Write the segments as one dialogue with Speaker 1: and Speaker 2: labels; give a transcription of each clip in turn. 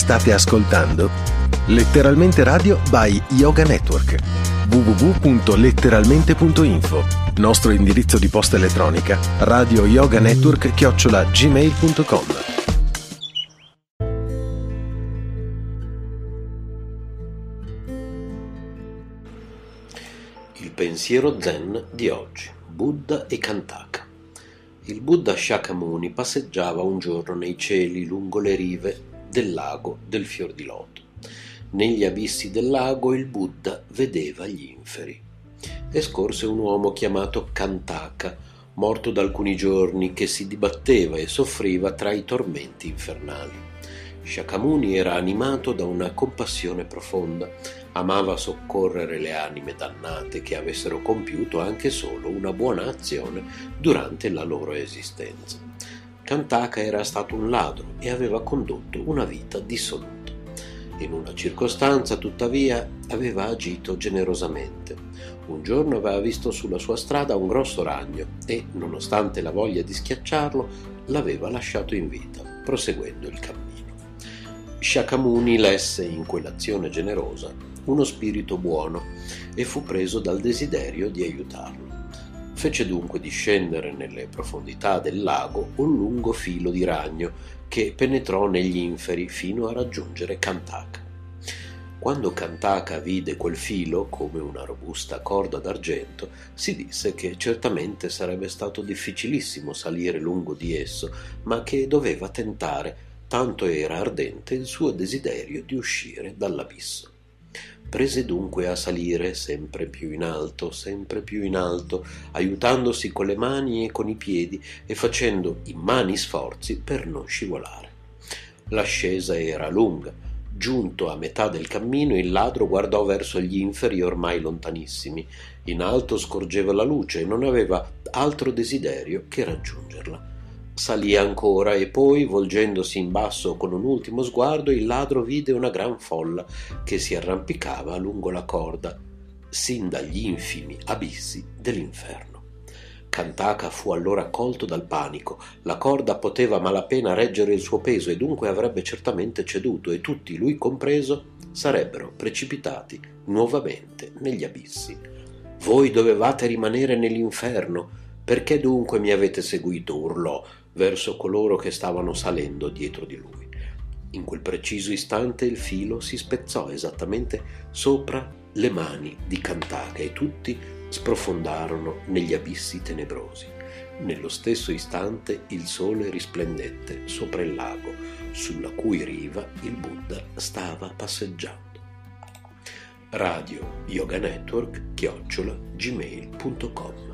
Speaker 1: State ascoltando Letteralmente Radio by Yoga Network. www.letteralmente.info Nostro indirizzo di posta elettronica radio yoga network chiocciola gmail.com
Speaker 2: Il pensiero zen di oggi Buddha e Kantaka. Il Buddha Shakyamuni passeggiava un giorno nei cieli lungo le rive del lago del fior di loto. Negli abissi del lago il Buddha vedeva gli inferi. E scorse un uomo chiamato Kantaka, morto da alcuni giorni, che si dibatteva e soffriva tra i tormenti infernali. Shakyamuni era animato da una compassione profonda, amava soccorrere le anime dannate che avessero compiuto anche solo una buona azione durante la loro esistenza. Kantaka era stato un ladro e aveva condotto una vita dissoluta. In una circostanza, tuttavia, aveva agito generosamente. Un giorno aveva visto sulla sua strada un grosso ragno e, nonostante la voglia di schiacciarlo, l'aveva lasciato in vita, proseguendo il cammino. Shakyamuni lesse in quell'azione generosa uno spirito buono e fu preso dal desiderio di aiutarlo. Fece dunque discendere nelle profondità del lago un lungo filo di ragno che penetrò negli inferi fino a raggiungere Kantaka. Quando Kantaka vide quel filo come una robusta corda d'argento, si disse che certamente sarebbe stato difficilissimo salire lungo di esso, ma che doveva tentare tanto era ardente il suo desiderio di uscire dall'abisso. Prese dunque a salire sempre più in alto, sempre più in alto, aiutandosi con le mani e con i piedi e facendo immani sforzi per non scivolare. L'ascesa era lunga. Giunto a metà del cammino, il ladro guardò verso gli inferi ormai lontanissimi. In alto scorgeva la luce e non aveva altro desiderio che raggiungerla. Salì ancora e poi, volgendosi in basso con un ultimo sguardo, il ladro vide una gran folla che si arrampicava lungo la corda, sin dagli infimi abissi dell'inferno. Kantaka fu allora colto dal panico. La corda poteva malapena reggere il suo peso e dunque avrebbe certamente ceduto e tutti, lui compreso, sarebbero precipitati nuovamente negli abissi. Voi dovevate rimanere nell'inferno. Perché dunque mi avete seguito? urlò verso coloro che stavano salendo dietro di lui. In quel preciso istante il filo si spezzò esattamente sopra le mani di Kantaka e tutti sprofondarono negli abissi tenebrosi. Nello stesso istante il sole risplendette sopra il lago, sulla cui riva il Buddha stava passeggiando. Radio Yoga Network chiocciola gmail.com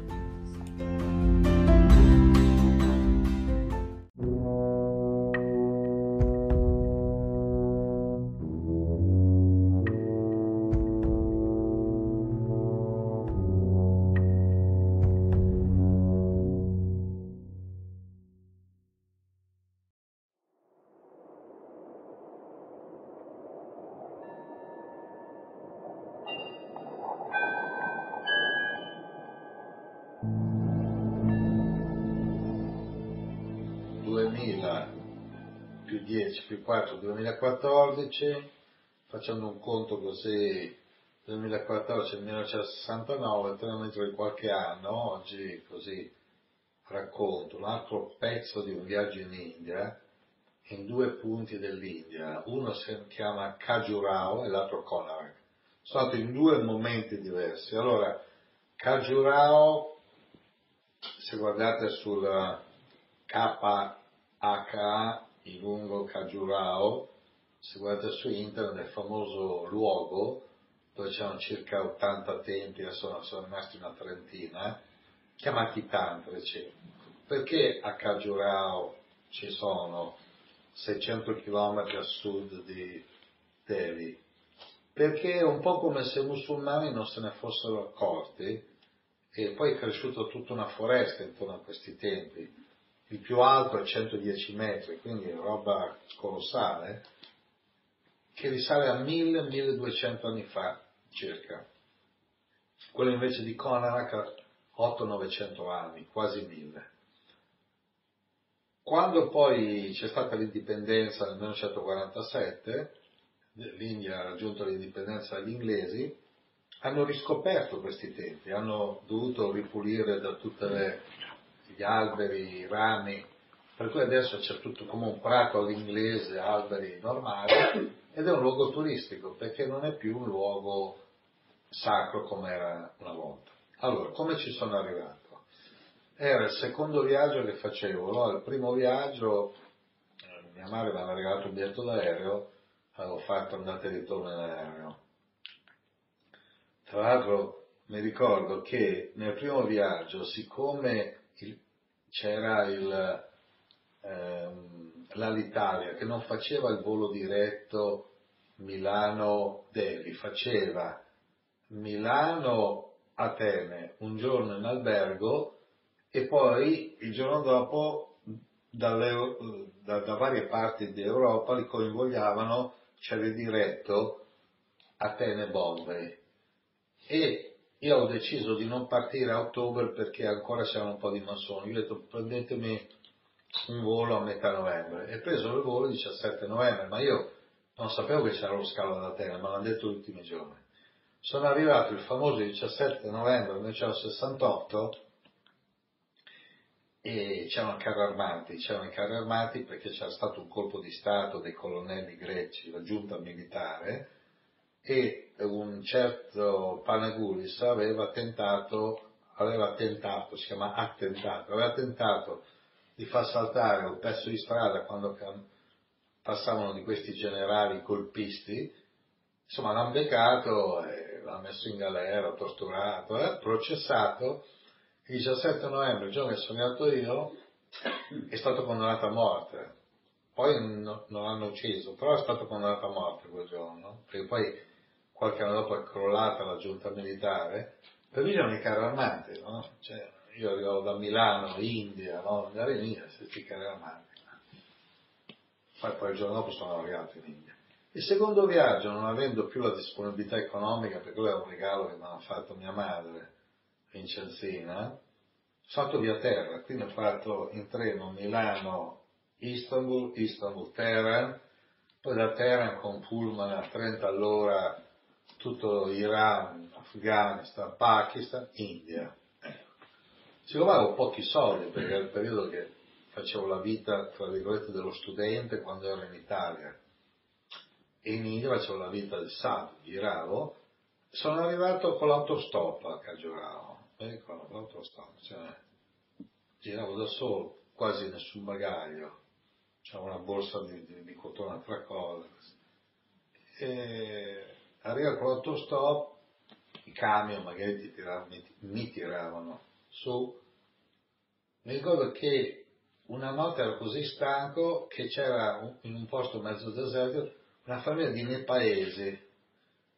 Speaker 3: 4 2014, facendo un conto così 2014 1969, 3 metri di qualche anno, oggi così racconto un altro pezzo di un viaggio in India, in due punti dell'India, uno si chiama Khajurao e l'altro Konarak. Sono stati in due momenti diversi. Allora, Khajurao, se guardate sul KHA il lungo Khajurao, se guardate su internet è famoso luogo dove c'erano circa 80 templi, adesso sono rimasti una trentina, chiamati tantrici. Perché a Khajurao ci sono 600 km a sud di Delhi? Perché è un po' come se i musulmani non se ne fossero accorti e poi è cresciuta tutta una foresta intorno a questi templi il più alto è 110 metri, quindi roba colossale, che risale a 1000-1200 anni fa circa. Quello invece di Konarak 800-900 anni, quasi 1000. Quando poi c'è stata l'indipendenza nel 1947, l'India ha raggiunto l'indipendenza dagli inglesi, hanno riscoperto questi tempi, hanno dovuto ripulire da tutti gli alberi, i rami, per cui adesso c'è tutto come un prato all'inglese, alberi normali, ed è un luogo turistico, perché non è più un luogo sacro come era una volta. Allora, come ci sono arrivato? Era il secondo viaggio che facevo, no? il primo viaggio, eh, mia madre mi aveva regalato un biglietto d'aereo, avevo fatto andata e ritorno in aereo tra l'altro mi ricordo che nel primo viaggio, siccome c'era il, ehm, l'Alitalia che non faceva il volo diretto Milano-Delhi, faceva Milano-Atene un giorno in albergo e poi il giorno dopo dalle, da, da, varie parti d'Europa li convogliavano, c'era il diretto Atene-Bombay. E io ho deciso di non partire a ottobre perché ancora c'era un po' di massoni. Io ho detto prendetemi un volo a metà novembre e preso il volo il 17 novembre, ma io non sapevo che c'era lo scalo ad Atene, me l'hanno detto gli ultimi giorni. Sono arrivato il famoso 17 novembre 1968 e c'erano carri armati, c'erano i carri armati perché c'era stato un colpo di Stato dei colonnelli greci, la giunta militare, e un certo Panagulis aveva tentato, aveva tentato, si chiama attentato, aveva tentato di far saltare un pezzo di strada quando passavano di questi generali colpisti, insomma l'hanno beccato, e l'hanno messo in galera, torturato, eh, processato, il 17 novembre, il giorno che sono andato io, è stato condannato a morte. Poi non l'hanno ucciso, però è stato condannato a morte quel giorno, perché poi qualche anno dopo è crollata la giunta militare, per me erano i carri armati, no? Cioè, io arrivavo da Milano, India, no? Andare in India, questi carri armati. Poi, poi il giorno dopo sono arrivato in India. Il secondo viaggio, non avendo più la disponibilità economica, perché quello è un regalo che mi ha fatto mia madre, Vincenzina, andato via terra, quindi ho fatto in treno Milano, Istanbul, Istanbul, Teheran, poi da Teheran con Pullman a 30 all'ora tutto Iran, Afghanistan, Pakistan, India. Siccome avevo pochi soldi, perché era il periodo che facevo la vita, tra virgolette, dello studente quando ero in Italia, e in India facevo la vita del saggio, giravo, sono arrivato con l'autostop a Caggiorao, eh, con l'autostop, cioè, giravo da solo, quasi nessun bagaglio, c'avevo una borsa di, di, di cotone a tre cose, e arriva con l'autostop, i camion magari ti tiravano, mi, mi tiravano su. Mi ricordo che una notte ero così stanco che c'era in un posto mezzo deserto una famiglia di nepalesi,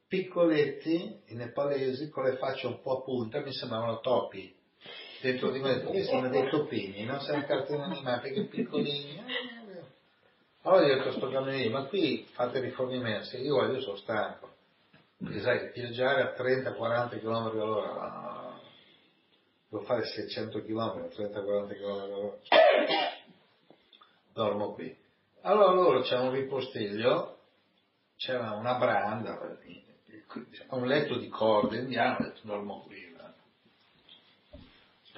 Speaker 3: piccoletti, i nepalesi, con le facce un po' a punta, mi sembravano topi. Dentro di me, che sono dei topini, non sono cartoni animati, perché piccolini. Allora ho detto a sto camionino, ma qui fate rifornimenti, io guarda, io sono stanco perché sai, viaggiare a 30-40 km all'ora, devo fare 600 km a 30-40 km all'ora, dormo qui. Allora loro c'è un ripostiglio, c'era una branda, un letto di corde indiano, ho dormo qui.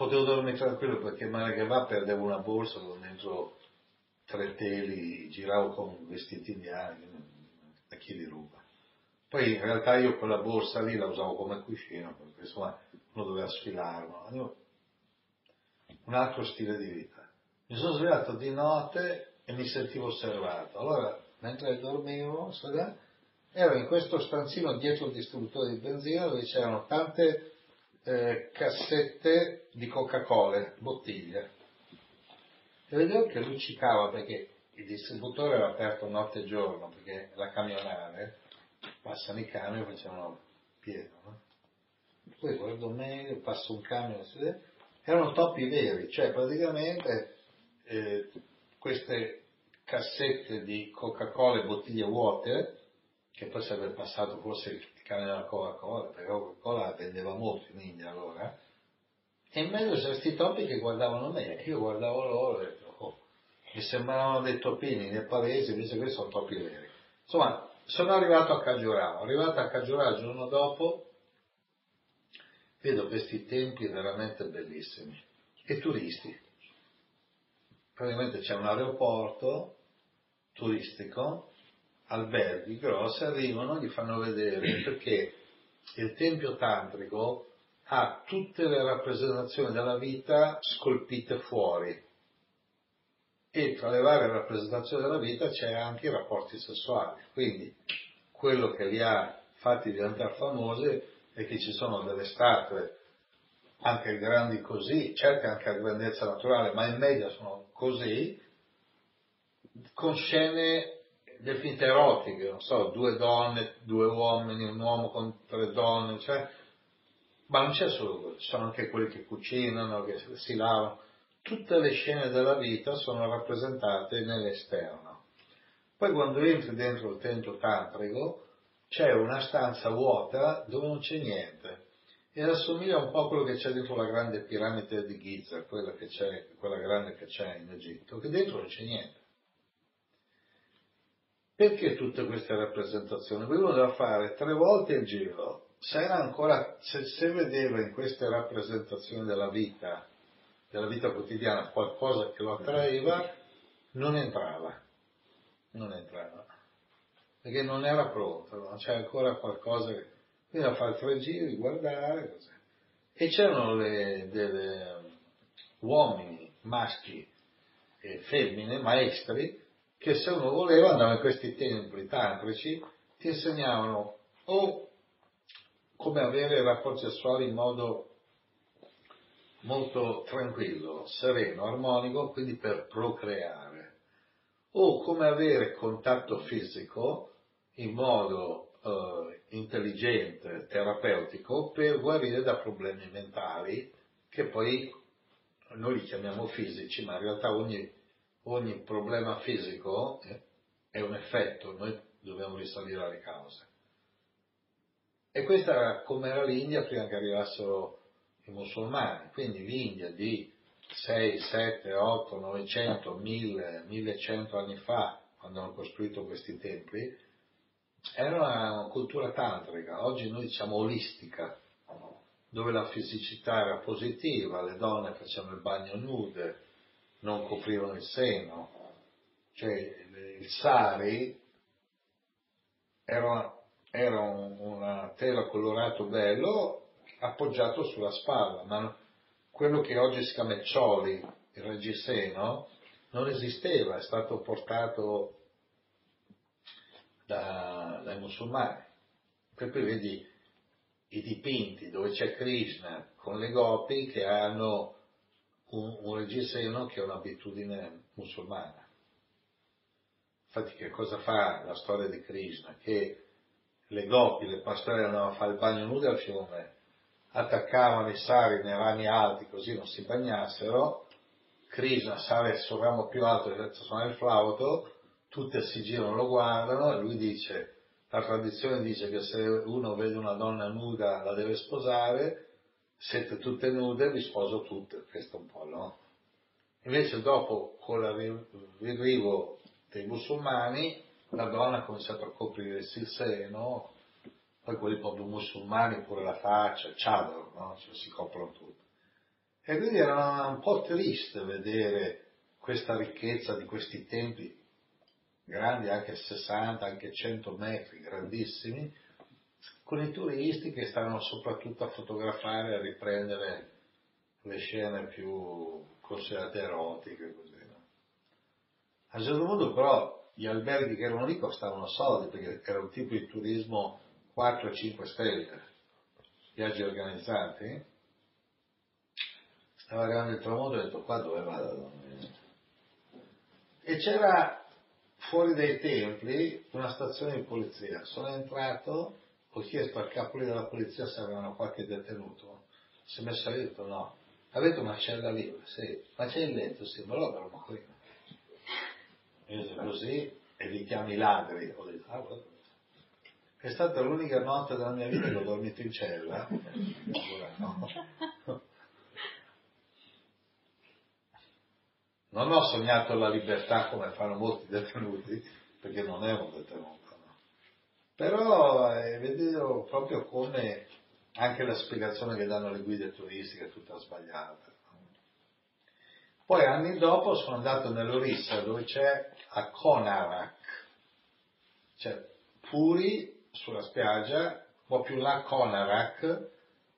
Speaker 3: Potevo dormire tranquillo perché male che va perdevo una borsa con dentro tre teli, giravo con vestiti indiani, a chi li ruba. Poi in realtà io quella borsa lì la usavo come cuscino, perché insomma uno doveva sfilarlo. Io, un altro stile di vita. Mi sono svegliato di notte e mi sentivo osservato. Allora, mentre dormivo, ero in questo stanzino dietro il distributore di benzina dove c'erano tante eh, cassette di Coca-Cola, bottiglie. E vedevo che luccicava perché il distributore era aperto notte e giorno, perché la camionale passano i camion e facevano pieno. No? Poi guardo meglio, passo un camion, erano topi veri, cioè praticamente eh, queste cassette di Coca-Cola e bottiglie vuote, che poi sarebbe passato forse il camion della Coca-Cola, perché Coca-Cola vendeva molto in India allora, e in mezzo c'erano questi topi che guardavano me, io guardavo loro e oh, mi sembravano dei topini nepalesi, invece questi sono topi veri. Insomma, sono arrivato a Kajurao, arrivato a Kajurao il giorno dopo, vedo questi templi veramente bellissimi. E turisti. Praticamente c'è un aeroporto turistico, alberghi grossi, arrivano, gli fanno vedere perché il tempio tantrico ha tutte le rappresentazioni della vita scolpite fuori e tra le varie rappresentazioni della vita c'è anche i rapporti sessuali. Quindi quello che li ha fatti diventare famosi è che ci sono delle statue anche grandi così, certo anche a grandezza naturale, ma in media sono così, con scene definite erotiche, non so, due donne, due uomini, un uomo con tre donne, cioè, ma non c'è solo quello, ci sono anche quelli che cucinano, che si lavano, tutte le scene della vita sono rappresentate nell'esterno. Poi quando entri dentro il tempio tantrico c'è una stanza vuota dove non c'è niente e assomiglia un po' a quello che c'è dentro la grande piramide di Giza, quella, quella grande che c'è in Egitto, che dentro non c'è niente. Perché tutte queste rappresentazioni? Perché uno deve fare tre volte il giro. Se, ancora, se, se vedeva in queste rappresentazioni della vita, della vita quotidiana, qualcosa che lo attraeva, non entrava. Non entrava. Perché non era pronto, no? c'è ancora qualcosa che... Quindi a fare tre giri, guardare, così. E c'erano le, delle uomini, maschi e femmine, maestri, che se uno voleva andava in questi templi tantrici, ti insegnavano o come avere rapporti sessuali in modo molto tranquillo, sereno, armonico, quindi per procreare, o come avere contatto fisico in modo eh, intelligente, terapeutico, per guarire da problemi mentali che poi noi li chiamiamo fisici, ma in realtà ogni ogni problema fisico è un effetto, noi dobbiamo risalire le cause. E questa era come era l'India prima che arrivassero musulmani, quindi l'India di 6, 7, 8, 900, 1000, 1100 anni fa, quando hanno costruito questi templi, era una cultura tantrica, oggi noi diciamo olistica, dove la fisicità era positiva, le donne facevano il bagno nude, non coprivano il seno, cioè il sari era, era un, una tela colorato bello appoggiato sulla spalla, ma quello che oggi si il reggiseno, non esisteva, è stato portato da, dai musulmani. Per cui vedi i dipinti dove c'è Krishna con le gopi che hanno un, un reggiseno che è un'abitudine musulmana. Infatti che cosa fa la storia di Krishna? Che le gopi, le pastorelle andavano a fare il bagno nude al fiume, attaccavano i sari nei rami alti così non si bagnassero, Krishna sale sul ramo più alto e suona il flauto, tutte si girano, lo guardano e lui dice, la tradizione dice che se uno vede una donna nuda la deve sposare, siete tutte nude, vi sposo tutte, questo un po', no? Invece dopo, con l'arrivo dei musulmani, la donna ha cominciato a coprirsi il seno, poi quelli proprio musulmani, pure la faccia, il chador, no? Cioè, si coprono tutto. E quindi era un po' triste vedere questa ricchezza di questi templi, grandi anche 60, anche 100 metri, grandissimi, con i turisti che stavano soprattutto a fotografare a riprendere le scene più considerate erotiche. Così, no? A un certo punto però gli alberghi che erano lì costavano soldi perché era un tipo di turismo 4-5 stelle, viaggi organizzati. Stava arrivando il tramonto e ho detto qua dove vado? E c'era fuori dai templi una stazione di polizia. Sono entrato ho chiesto al capo della polizia se avevano qualche detenuto, si è messo lì ha detto no, avete una cella libera? Sì, ma c'è il letto? Sì, ma allora ma qui. Io così e li chiami ladri, ho detto ah, è stata l'unica notte della mia vita che ho dormito in cella. No. Non ho sognato la libertà come fanno molti detenuti, perché non è un detenuto, no? Però eh, vedevo proprio come anche la spiegazione che danno le guide turistiche è tutta sbagliata. Poi anni dopo sono andato nell'Orissa dove c'è a Konarak, cioè Puri sulla spiaggia, un po' più là Konarak,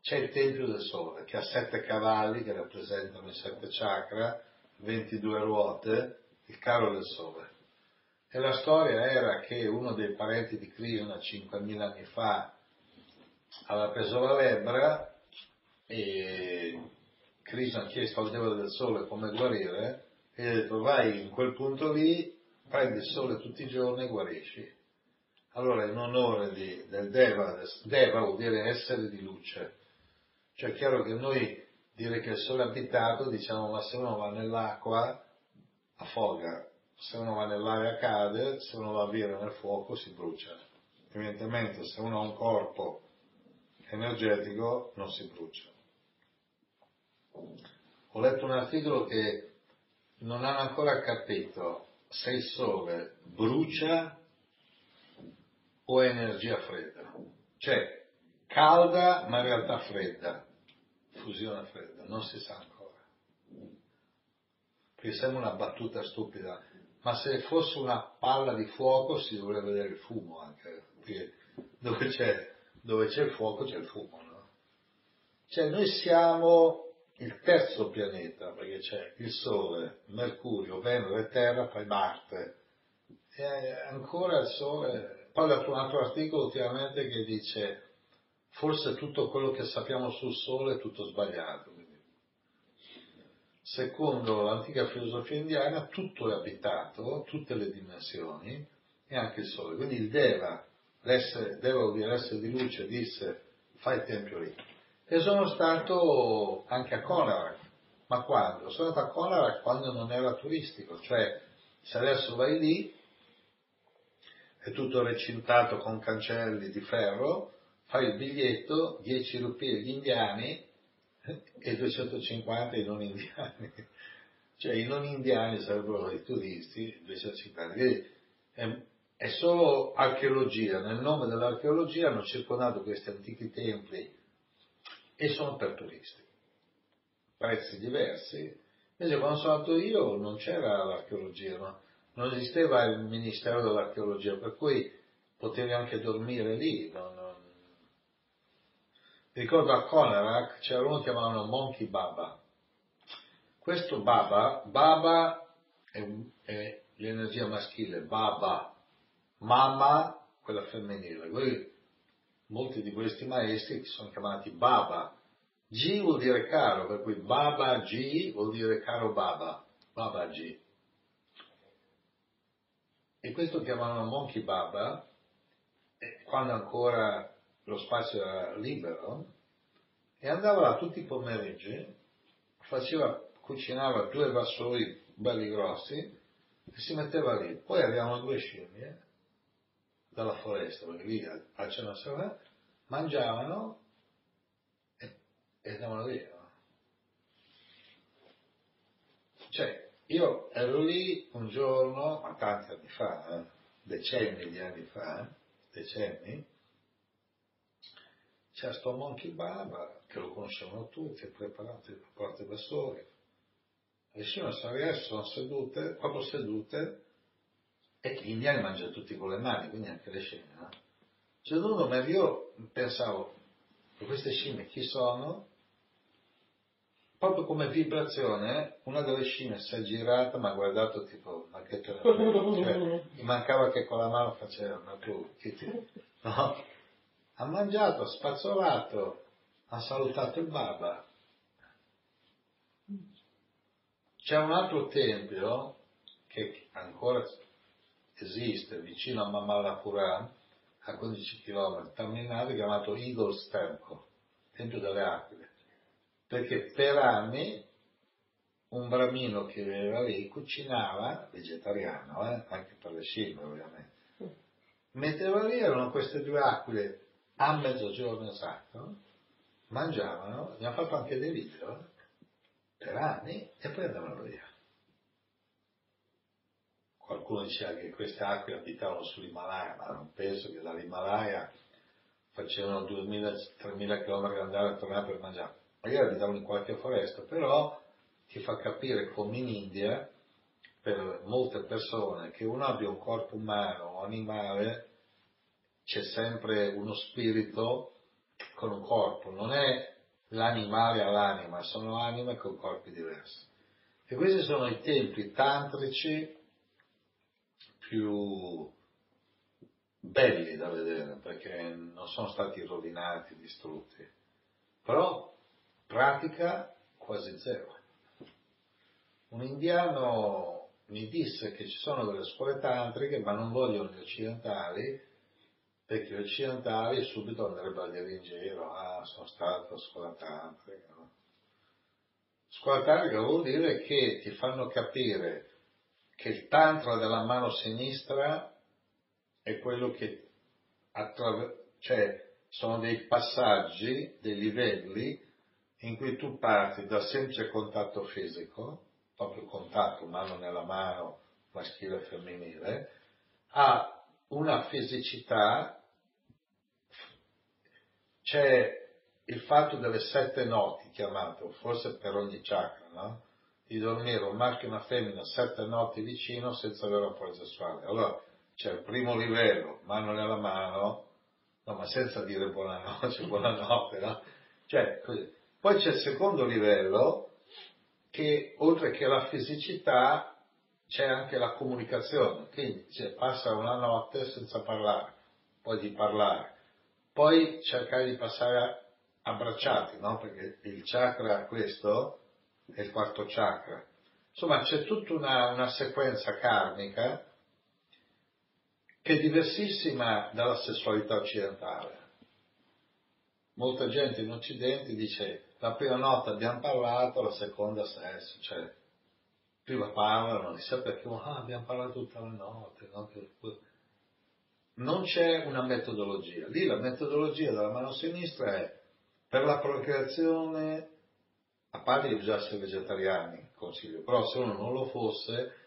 Speaker 3: c'è il Tempio del Sole che ha sette cavalli che rappresentano i sette chakra, 22 ruote, il carro del Sole. E la storia era che uno dei parenti di Krishna 5.000 anni fa aveva preso la lebbra e Krishna ha chiesto al Dio del Sole come guarire e gli ha detto vai in quel punto lì, prendi il sole tutti i giorni e guarisci. Allora in onore di, del Deva, Deva vuol dire essere di luce, cioè è chiaro che noi dire che il sole è abitato diciamo ma se uno va nell'acqua affoga, se uno va nell'aria cade, se uno va via nel fuoco si brucia. Evidentemente se uno ha un corpo energetico non si brucia. Ho letto un articolo che non hanno ancora capito se il sole brucia o è energia fredda. Cioè, calda ma in realtà fredda. Fusione fredda, non si sa ancora. Perché sembra una battuta stupida, ma se fosse una palla di fuoco si dovrebbe vedere il fumo anche, perché dove c'è, dove c'è il fuoco c'è il fumo, no? Cioè noi siamo il terzo pianeta, perché c'è il Sole, Mercurio, Venere, Terra, poi Marte. E ancora il Sole, poi ho letto un altro articolo ultimamente che dice forse tutto quello che sappiamo sul Sole è tutto sbagliato. Secondo l'antica filosofia indiana tutto è abitato, tutte le dimensioni e anche il Sole. Quindi il Deva, Deva vuol dire essere di luce, disse fai il tempio lì e sono stato anche a Konarak. Ma quando? Sono andato a Konarak quando non era turistico, cioè se adesso vai lì è tutto recintato con cancelli di ferro, fai il biglietto, 10 rupie agli indiani e 250 ai non indiani. Cioè i non indiani sarebbero i turisti, 250. Quindi è, è solo archeologia, nel nome dell'archeologia hanno circondato questi antichi templi e sono per turisti. Prezzi diversi. Invece quando sono andato io non c'era l'archeologia, no? Non esisteva il Ministero dell'Archeologia, per cui potevi anche dormire lì. Non, non... Ricordo a Konarak c'era uno che chiamavano Monkey Baba. Questo Baba, Baba è, è l'energia maschile, Baba, Mama quella femminile. Voi molti di questi maestri sono chiamati Baba. G vuol dire caro, per cui Baba G vuol dire caro Baba, Baba G. E questo chiamavano Monkey Baba, quando ancora lo spazio era libero, e andava là tutti i pomeriggi, faceva, cucinava due vassoi belli grossi, e si metteva lì. Poi avevamo due scimmie dalla foresta, perché lì a cena sera mangiavano e, e andavano via. Cioè, io ero lì un giorno, ma tanti anni fa, eh, decenni di anni fa, decenni, c'era sto Monkey Baba, che lo conoscevano tutti, preparato, preparato da soli. Le scimmie sono sono sedute, proprio sedute, e gli indiani mangiano tutti con le mani, quindi anche le scimmie, no? Secondo me io pensavo, queste scimmie chi sono? Proprio come vibrazione, una delle scimmie si è girata, ma ha guardato tipo, ma che te la cioè, mi mancava che con la mano faceva, ma tu, chi ti... no? Ha mangiato, ha spazzolato, ha salutato il Baba. C'è un altro tempio che ancora esiste vicino a Mamalapuram, a 15 km, camminare chiamato Eagle's Temple, Tempio delle Aquile, perché per anni un bramino che viveva lì cucinava, vegetariano, eh, anche per le scimmie ovviamente, metteva lì, erano queste due aquile a mezzogiorno esatto, mangiavano, mi ha fatto anche dei video, per anni, e poi andavano via. qualcuno diceva che queste acque abitavano sull'Himalaya, ma non penso che dall'Himalaya facevano 2000-3000 km andare e tornare per mangiare. Magari abitavano in qualche foresta, però ti fa capire come in India, per molte persone, che uno abbia un corpo umano o animale, c'è sempre uno spirito con un corpo, non è l'animale all'anima, sono anime con corpi diversi. E questi sono i templi tantrici più belli da vedere perché non sono stati rovinati, distrutti, però pratica quasi zero. Un indiano mi disse che ci sono delle scuole tantriche ma non vogliono gli occidentali perché gli occidentali subito andrebbero a dire in giro, ah sono stato a scuola tantrica. Scuola tantrica vuol dire che ti fanno capire che il tantra della mano sinistra è quello che attraverso, cioè sono dei passaggi, dei livelli in cui tu parti dal semplice contatto fisico, proprio contatto mano nella mano, maschile e femminile, a una fisicità, c'è il fatto delle sette noti chiamato, forse per ogni chakra, no? Di dormire un maschio e una femmina sette noti vicino senza avere rapporto sessuale. Allora, c'è il primo livello, mano nella mano, no, ma senza dire buonanotte, buonanotte, no? Cioè. Poi c'è il secondo livello, che oltre che la fisicità c'è anche la comunicazione, quindi passa una notte senza parlare, poi di parlare, poi cercare di passare abbracciati, no? Perché il chakra questo è il quarto chakra. Insomma, c'è tutta una, una sequenza karmica che è diversissima dalla sessualità occidentale. Molta gente in Occidente dice la prima notte abbiamo parlato, la seconda sesso, cioè prima parlano, chissà perché ah, abbiamo parlato tutta la notte. No? Non c'è una metodologia. Lì la metodologia della mano sinistra è per la procreazione, a parte di usarsi vegetariani, consiglio, però se uno non lo fosse,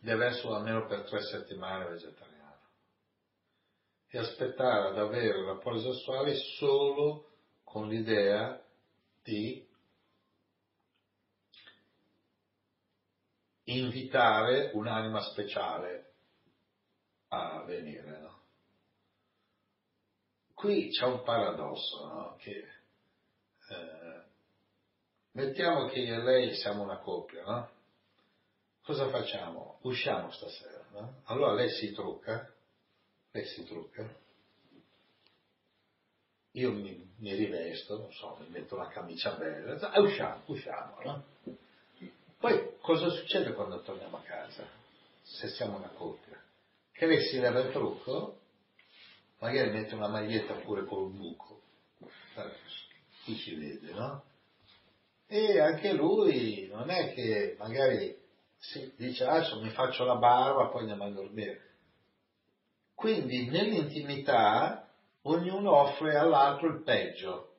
Speaker 3: deve essere almeno per tre settimane vegetariano e aspettare ad avere rapporti sessuali solo con l'idea di invitare un'anima speciale a venire. No? Qui c'è un paradosso, no? che eh, mettiamo che io e lei siamo una coppia, no? Cosa facciamo? Usciamo stasera? Allora lei si trucca, e si trucca. Io mi, mi, rivesto, non so, mi metto una camicia bella e usciamo, usciamo. No? Poi cosa succede quando torniamo a casa? Se siamo una coppia? Che lei si leva il trucco, magari mette una maglietta pure con un buco, chi ci vede, no? E anche lui non è che magari si dice adesso mi faccio la barba, poi andiamo a dormire quindi nell'intimità ognuno offre all'altro il peggio.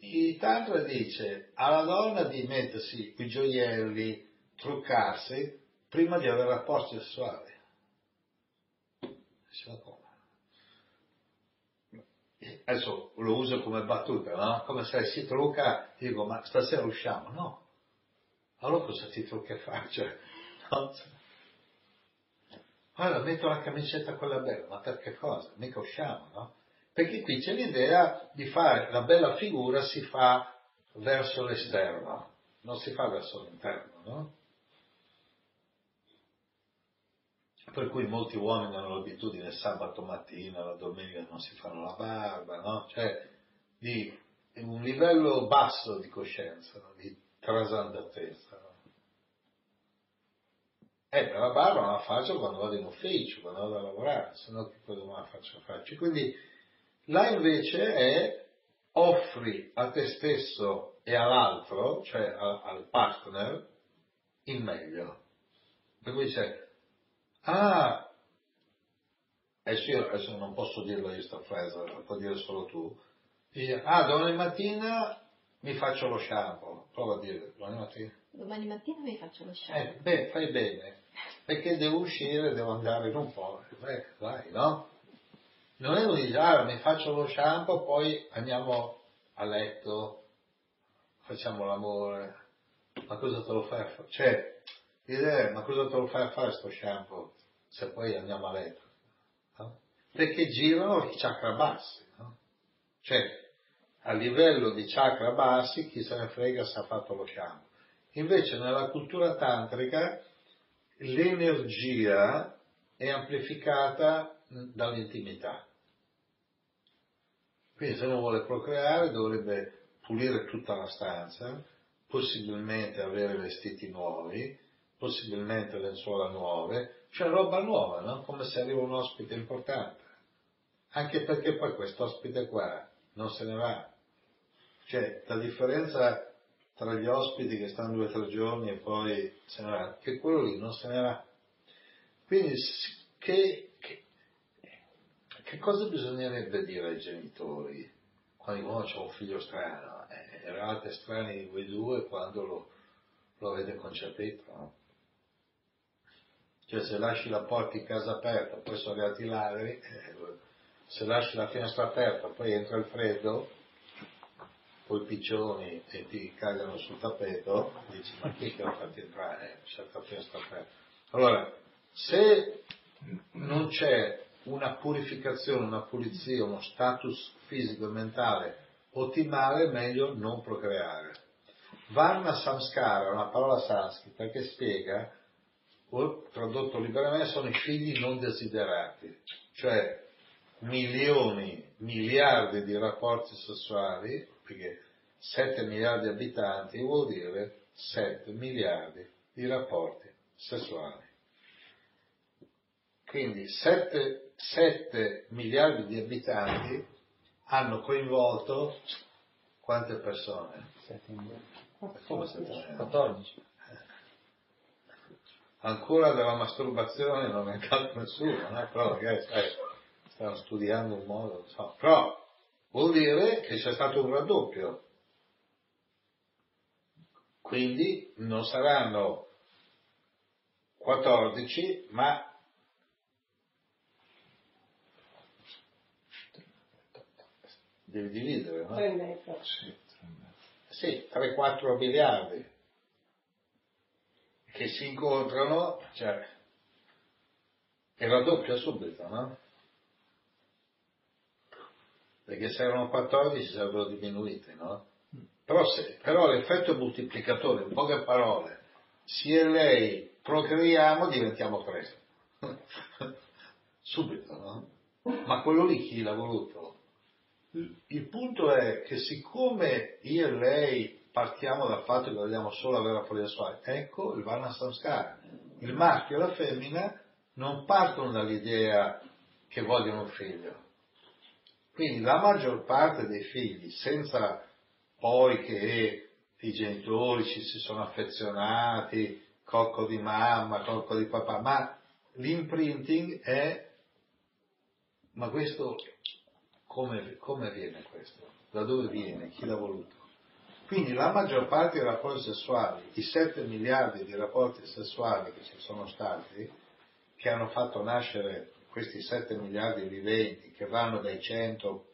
Speaker 3: Il Tantra dice alla donna di mettersi i gioielli, truccarsi prima di avere rapporti sessuali. Adesso lo uso come battuta, no? Come se si trucca, dico, ma stasera usciamo? No. Allora cosa ti trucca a fare? Cioè, no? Allora metto la camicetta quella bella, ma per che cosa? Mica usciamo, no? Perché qui c'è l'idea di fare la bella figura si fa verso l'esterno, non si fa verso l'interno, no? Per cui molti uomini hanno l'abitudine sabato mattina, la domenica non si fanno la barba, no? Cioè, di un livello basso di coscienza, di trasandatezza. Eh, la barba non la faccio quando vado in ufficio, quando vado a lavorare, se no che cosa la faccio farci? Quindi là invece è offri a te stesso e all'altro, cioè a, al partner, il meglio. Per cui dice, ah, adesso io adesso non posso dirlo io sta frase, la puoi dire solo tu, dice, ah, domani mattina mi faccio lo shampoo, prova a dire, domani mattina.
Speaker 4: Domani mattina mi faccio lo shampoo.
Speaker 3: Eh, beh, fai bene. Perché devo uscire, devo andare in un po'. Vai, no? Non è un ah, mi faccio lo shampoo, poi andiamo a letto, facciamo l'amore. Ma cosa te lo fai a fare? Cioè, l'idea ma cosa te lo fai a fare sto shampoo se poi andiamo a letto? No? Perché girano i chakra bassi, no? Cioè, a livello di chakra bassi, chi se ne frega se ha fatto lo shampoo. Invece nella cultura tantrica l'energia è amplificata dall'intimità. Quindi se uno vuole procreare dovrebbe pulire tutta la stanza, possibilmente avere vestiti nuovi, possibilmente lenzuola nuove, cioè roba nuova, no? Come se arriva un ospite importante. Anche perché poi quest'ospite qua non se ne va. Cioè, la differenza tra gli ospiti che stanno due o tre giorni e poi se ne va, che quello lì non se ne va. Quindi che che cosa bisognerebbe dire ai genitori quando dicono c'è un figlio strano? Eh, eravate strani voi due quando lo, lo avete concepito, no? Cioè se lasci la porta in casa aperta, poi sono arrivati i ladri, eh, se lasci la finestra aperta, poi entra il freddo, poi i piccioni e ti cagano sul tappeto, dici ma chi che l'ha fatto entrare? Lasciate la finestra aperta. Allora, se non c'è una purificazione, una pulizia, uno status fisico e mentale ottimale, meglio non procreare. Varna samskara una parola sanscrita che spiega, o tradotto liberamente, sono i figli non desiderati, cioè milioni, miliardi di rapporti sessuali, perché 7 miliardi di abitanti vuol dire 7 miliardi di rapporti sessuali. Quindi 7, 7 miliardi di abitanti hanno coinvolto quante persone?
Speaker 4: 7 miliardi.
Speaker 3: Come 7 miliardi?
Speaker 4: 14.
Speaker 3: Ancora della masturbazione non è entrato nessuno, no? però magari sai, stanno studiando un modo, so. però vuol dire che c'è stato un raddoppio. Quindi non saranno 14, ma devi dividere, no?
Speaker 4: 3,5.
Speaker 3: Sì, 3-4 miliardi che si incontrano, cioè, e raddoppia subito, no? Perché se erano 14 sarebbero diminuiti, no? Però, se, però l'effetto moltiplicatore, in poche parole, se lei procreiamo diventiamo tre. subito, no? Ma quello lì chi l'ha voluto? Il punto è che siccome io e lei partiamo dal fatto che vogliamo solo avere rapporti sessuali, ecco il Varna Samskara. Il maschio e la femmina non partono dall'idea che vogliono un figlio. Quindi la maggior parte dei figli, senza poi che i genitori ci si sono affezionati, cocco di mamma, cocco di papà, ma l'imprinting è, ma questo come, come avviene questo? Da dove viene? Chi l'ha voluto? Quindi la maggior parte dei rapporti sessuali, i 7 miliardi di rapporti sessuali che ci sono stati, che hanno fatto nascere questi 7 miliardi viventi, che vanno dai 100,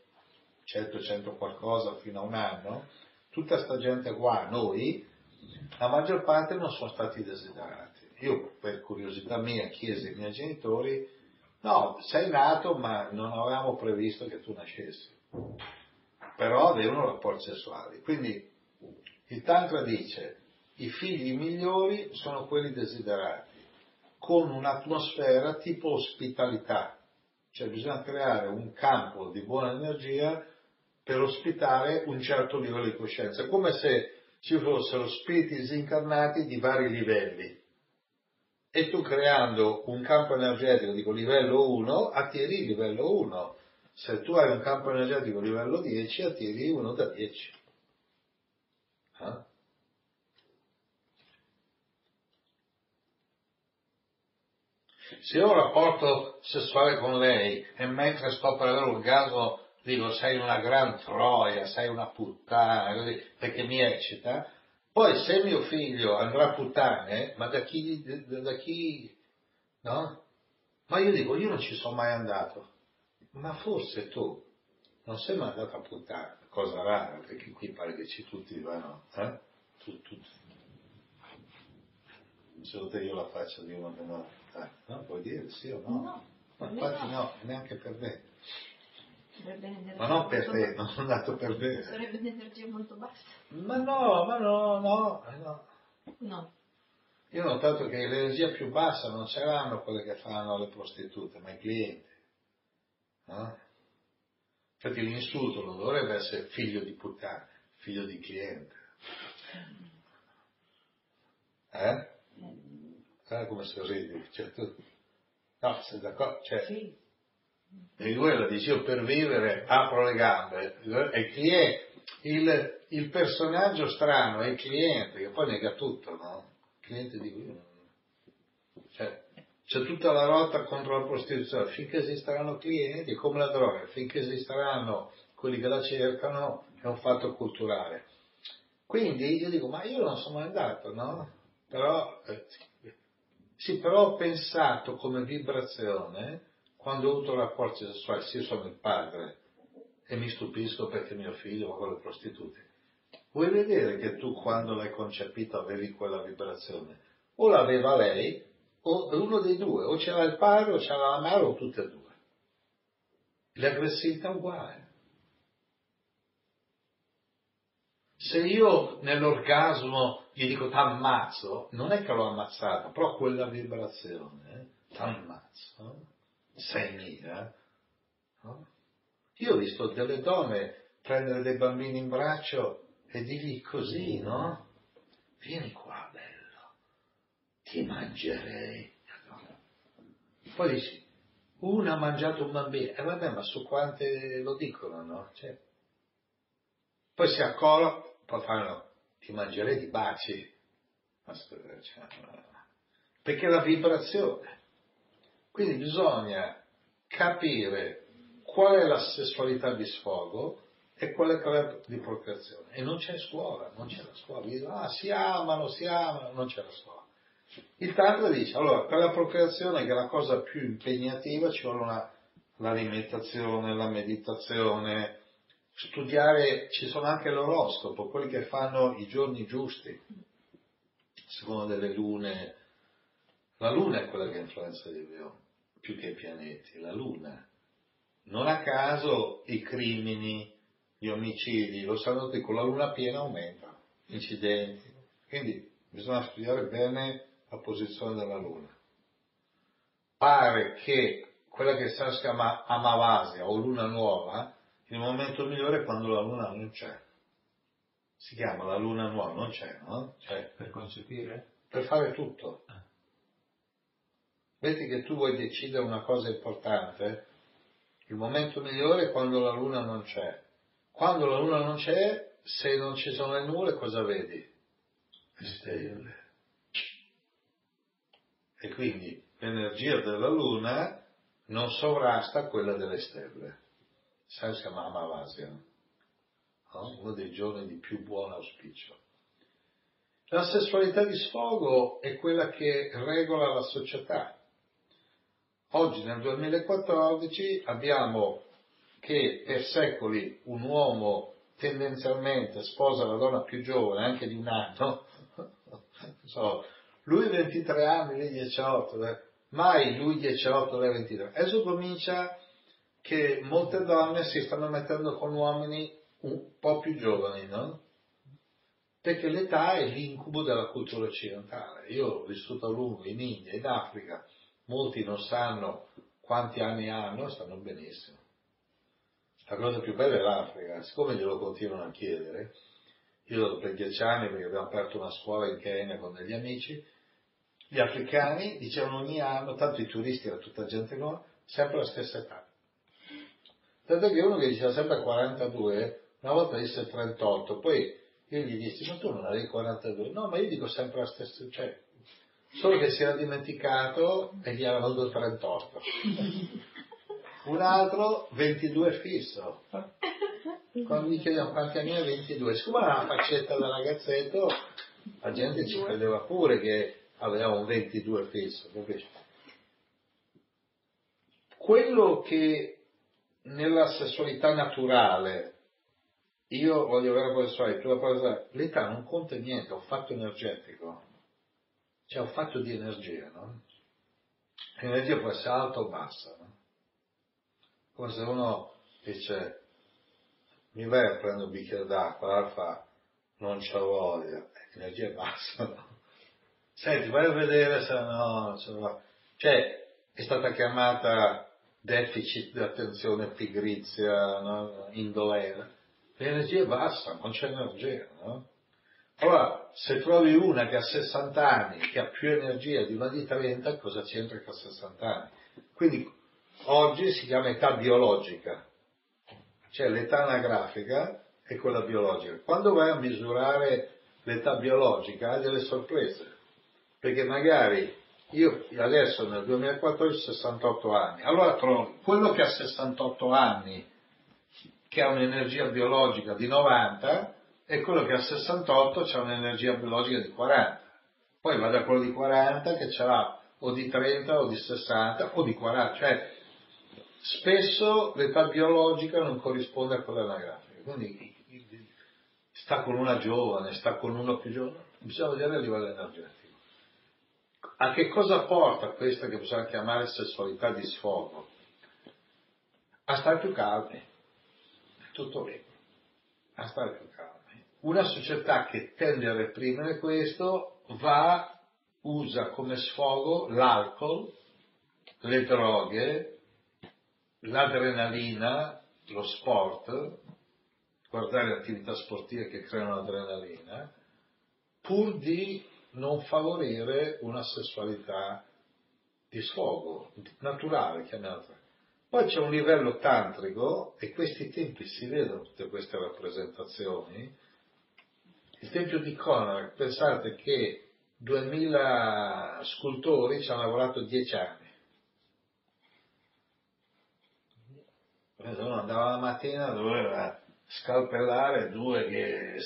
Speaker 3: 100, 100 qualcosa fino a un anno, tutta sta gente qua, noi, la maggior parte non sono stati desiderati. Io, per curiosità mia, chiesi ai miei genitori No, sei nato ma non avevamo previsto che tu nascessi. Però avevano rapporti sessuali. Quindi il Tantra dice i figli migliori sono quelli desiderati, con un'atmosfera tipo ospitalità. Cioè bisogna creare un campo di buona energia per ospitare un certo livello di coscienza, come se ci fossero spiriti disincarnati di vari livelli e tu creando un campo energetico dico livello 1 attiri livello 1 se tu hai un campo energetico livello 10 attiri 1 da 10 eh? Se ho un rapporto sessuale con lei e mentre sto per avere un orgasmo dico sei una gran troia, sei una puttana, così, perché mi eccita, Poi se mio figlio andrà a puttane, ma da chi, da chi, no? Ma io dico, io non ci sono mai andato. Ma forse tu non sei mai andato a puttane, cosa rara, perché qui pare che ci tutti vanno, eh? Tu, tutti. Solo te io la faccia di uno che non ha no? Vuoi dire sì o no?
Speaker 4: No.
Speaker 3: Ma infatti
Speaker 4: no.
Speaker 3: no, neanche per me. Ma non per te, non sono andato per me.
Speaker 4: Sarebbe un'energia molto bassa.
Speaker 3: Ma no, ma no, no, eh, no.
Speaker 4: No.
Speaker 3: Io ho notato che l'energia più bassa non saranno quelle che fanno le prostitute, ma i clienti. No? Infatti l'insulto non dovrebbe essere figlio di puttana, figlio di cliente. Eh? Guarda come sorridi. Cioè, tu... No, sei d'accordo? Cioè,
Speaker 4: Sì.
Speaker 3: e quella dice io per vivere apro le gambe. E il cliente, il, il personaggio strano è il cliente, che poi nega tutto, no? Il cliente di cui cioè, c'è tutta la lotta contro la prostituzione, finché esisteranno clienti, è come la droga, finché esisteranno quelli che la cercano, è un fatto culturale. Quindi io dico, ma io non sono mai andato, no? Però, eh, sì, però ho pensato come vibrazione quando ho avuto rapporti sessuali, sì, io sono il padre e mi stupisco perché mio figlio va con le prostitute. Vuoi vedere che tu quando l'hai concepito avevi quella vibrazione? O l'aveva lei, o uno dei due, o c'era il padre, o c'era la madre, o tutte e due. L'aggressività è uguale. Se io nell'orgasmo gli dico t'ammazzo, non è che l'ho ammazzato, però quella vibrazione, eh, t'ammazzo, sei mia, no? Io ho visto delle donne prendere dei bambini in braccio e dirgli così, no? Vieni qua, bello, ti mangerei. Poi dici, una ha mangiato un bambino, e vabbè, ma su quante lo dicono, no? Cioè, poi si accola, poi fanno, ti mangerei di baci. Cioè, perché la vibrazione. Quindi bisogna capire qual è la sessualità di sfogo e qual è quella di procreazione. E non c'è scuola, non c'è la scuola. Dicono, ah, si amano, si amano, non c'è la scuola. Il Tantra dice, allora, per la procreazione, che è la cosa più impegnativa, ci vuole una- l'alimentazione, la meditazione, studiare, ci sono anche l'oroscopo, quelli che fanno i giorni giusti, secondo delle lune. La luna è quella che influenza di più, più che i pianeti, la luna. Non a caso i crimini, gli omicidi, lo sanno tutti, con la luna piena aumentano, incidenti. Quindi bisogna studiare bene la posizione della luna. Pare che quella che si chiama Amavasia o luna nuova, il momento migliore è quando la luna non c'è. Si chiama la luna nuova, non c'è, no? Cioè,
Speaker 5: Per concepire?
Speaker 3: per fare tutto. Vedi che tu vuoi decidere una cosa importante, il momento migliore è quando la luna non c'è. Quando la luna non c'è, se non ci sono le nuvole, cosa vedi? Le stelle. E quindi l'energia della luna non sovrasta quella delle stelle. Sai, si chiama Amavasya, no? uno dei giorni di più buon auspicio. La sessualità di sfogo è quella che regola la società. Oggi nel 2014 abbiamo che per secoli un uomo tendenzialmente sposa la donna più giovane, anche di un anno, so, lui 23 anni, lei 18, eh, mai lui 18, lei 23. Adesso comincia che molte donne si stanno mettendo con uomini un po' più giovani, no? Perché l'età è l'incubo della cultura occidentale. Io ho vissuto a lungo in India, in Africa, molti non sanno quanti anni hanno, stanno benissimo. La cosa più bella è l'Africa, siccome glielo continuano a chiedere, io dopo dieci anni, perché abbiamo aperto una scuola in Kenya con degli amici, gli africani dicevano ogni anno, tanto i turisti era tutta gente nuova, sempre la stessa età. Tanto che uno che diceva sempre 42, una volta disse 38, poi io gli dissi, ma tu non avevi 42? No, ma io dico sempre la stessa, cioè, solo che si era dimenticato e gli erano dato 38. Un altro 22 fisso. Quando gli chiediamo quanti anni ha 22, siccome ha una faccetta da ragazzetto, gente ci
Speaker 4: 22.
Speaker 3: credeva pure che aveva un 22 fisso, capisci? Quello che nella sessualità naturale io voglio avere la sessualità, tu la cosa, l'età non conta niente, è un fatto energetico, cioè è un fatto di energia, no? L'energia può essere alta o bassa, no? Come se uno dice mi vai a prendere un bicchiere d'acqua, allora fa non c'ho voglia, l'energia è bassa, no? Senti, vai a vedere se no, la fa. Cioè, è stata chiamata deficit di attenzione, pigrizia, no? indolere. L'energia è bassa, non c'è energia, no? Allora, se trovi una che ha 60 anni, che ha più energia di una di 30, cosa c'entra che ha 60 anni? Quindi, oggi si chiama età biologica. Cioè, l'età anagrafica è quella biologica. Quando vai a misurare l'età biologica hai delle sorprese perché magari io adesso nel 2014 ho 68 anni, allora trovo quello che ha 68 anni, che ha un'energia biologica di 90, e quello che ha 68 ha un'energia biologica di 40. Poi va da quello di 40 che ce l'ha o di 30 o di 60 o di 40, cioè spesso l'età biologica non corrisponde a quella anagrafica. Quindi sta con una giovane, sta con uno più giovane, bisogna vedere a livello energetico. A che cosa porta questa che possiamo chiamare sessualità di sfogo? A stare più calmi, tutto lì, a stare più calmi. Una società che tende a reprimere questo va, usa come sfogo l'alcol, le droghe, l'adrenalina, lo sport, guardare attività sportive che creano adrenalina, pur di non favorire una sessualità di sfogo, naturale, chiamiamola. Poi c'è un livello tantrico, e questi tempi si vedono tutte queste rappresentazioni. Il tempio di Konark, pensate che 2000 scultori ci hanno lavorato 10 anni. Uno andava la mattina, doveva scalpellare due che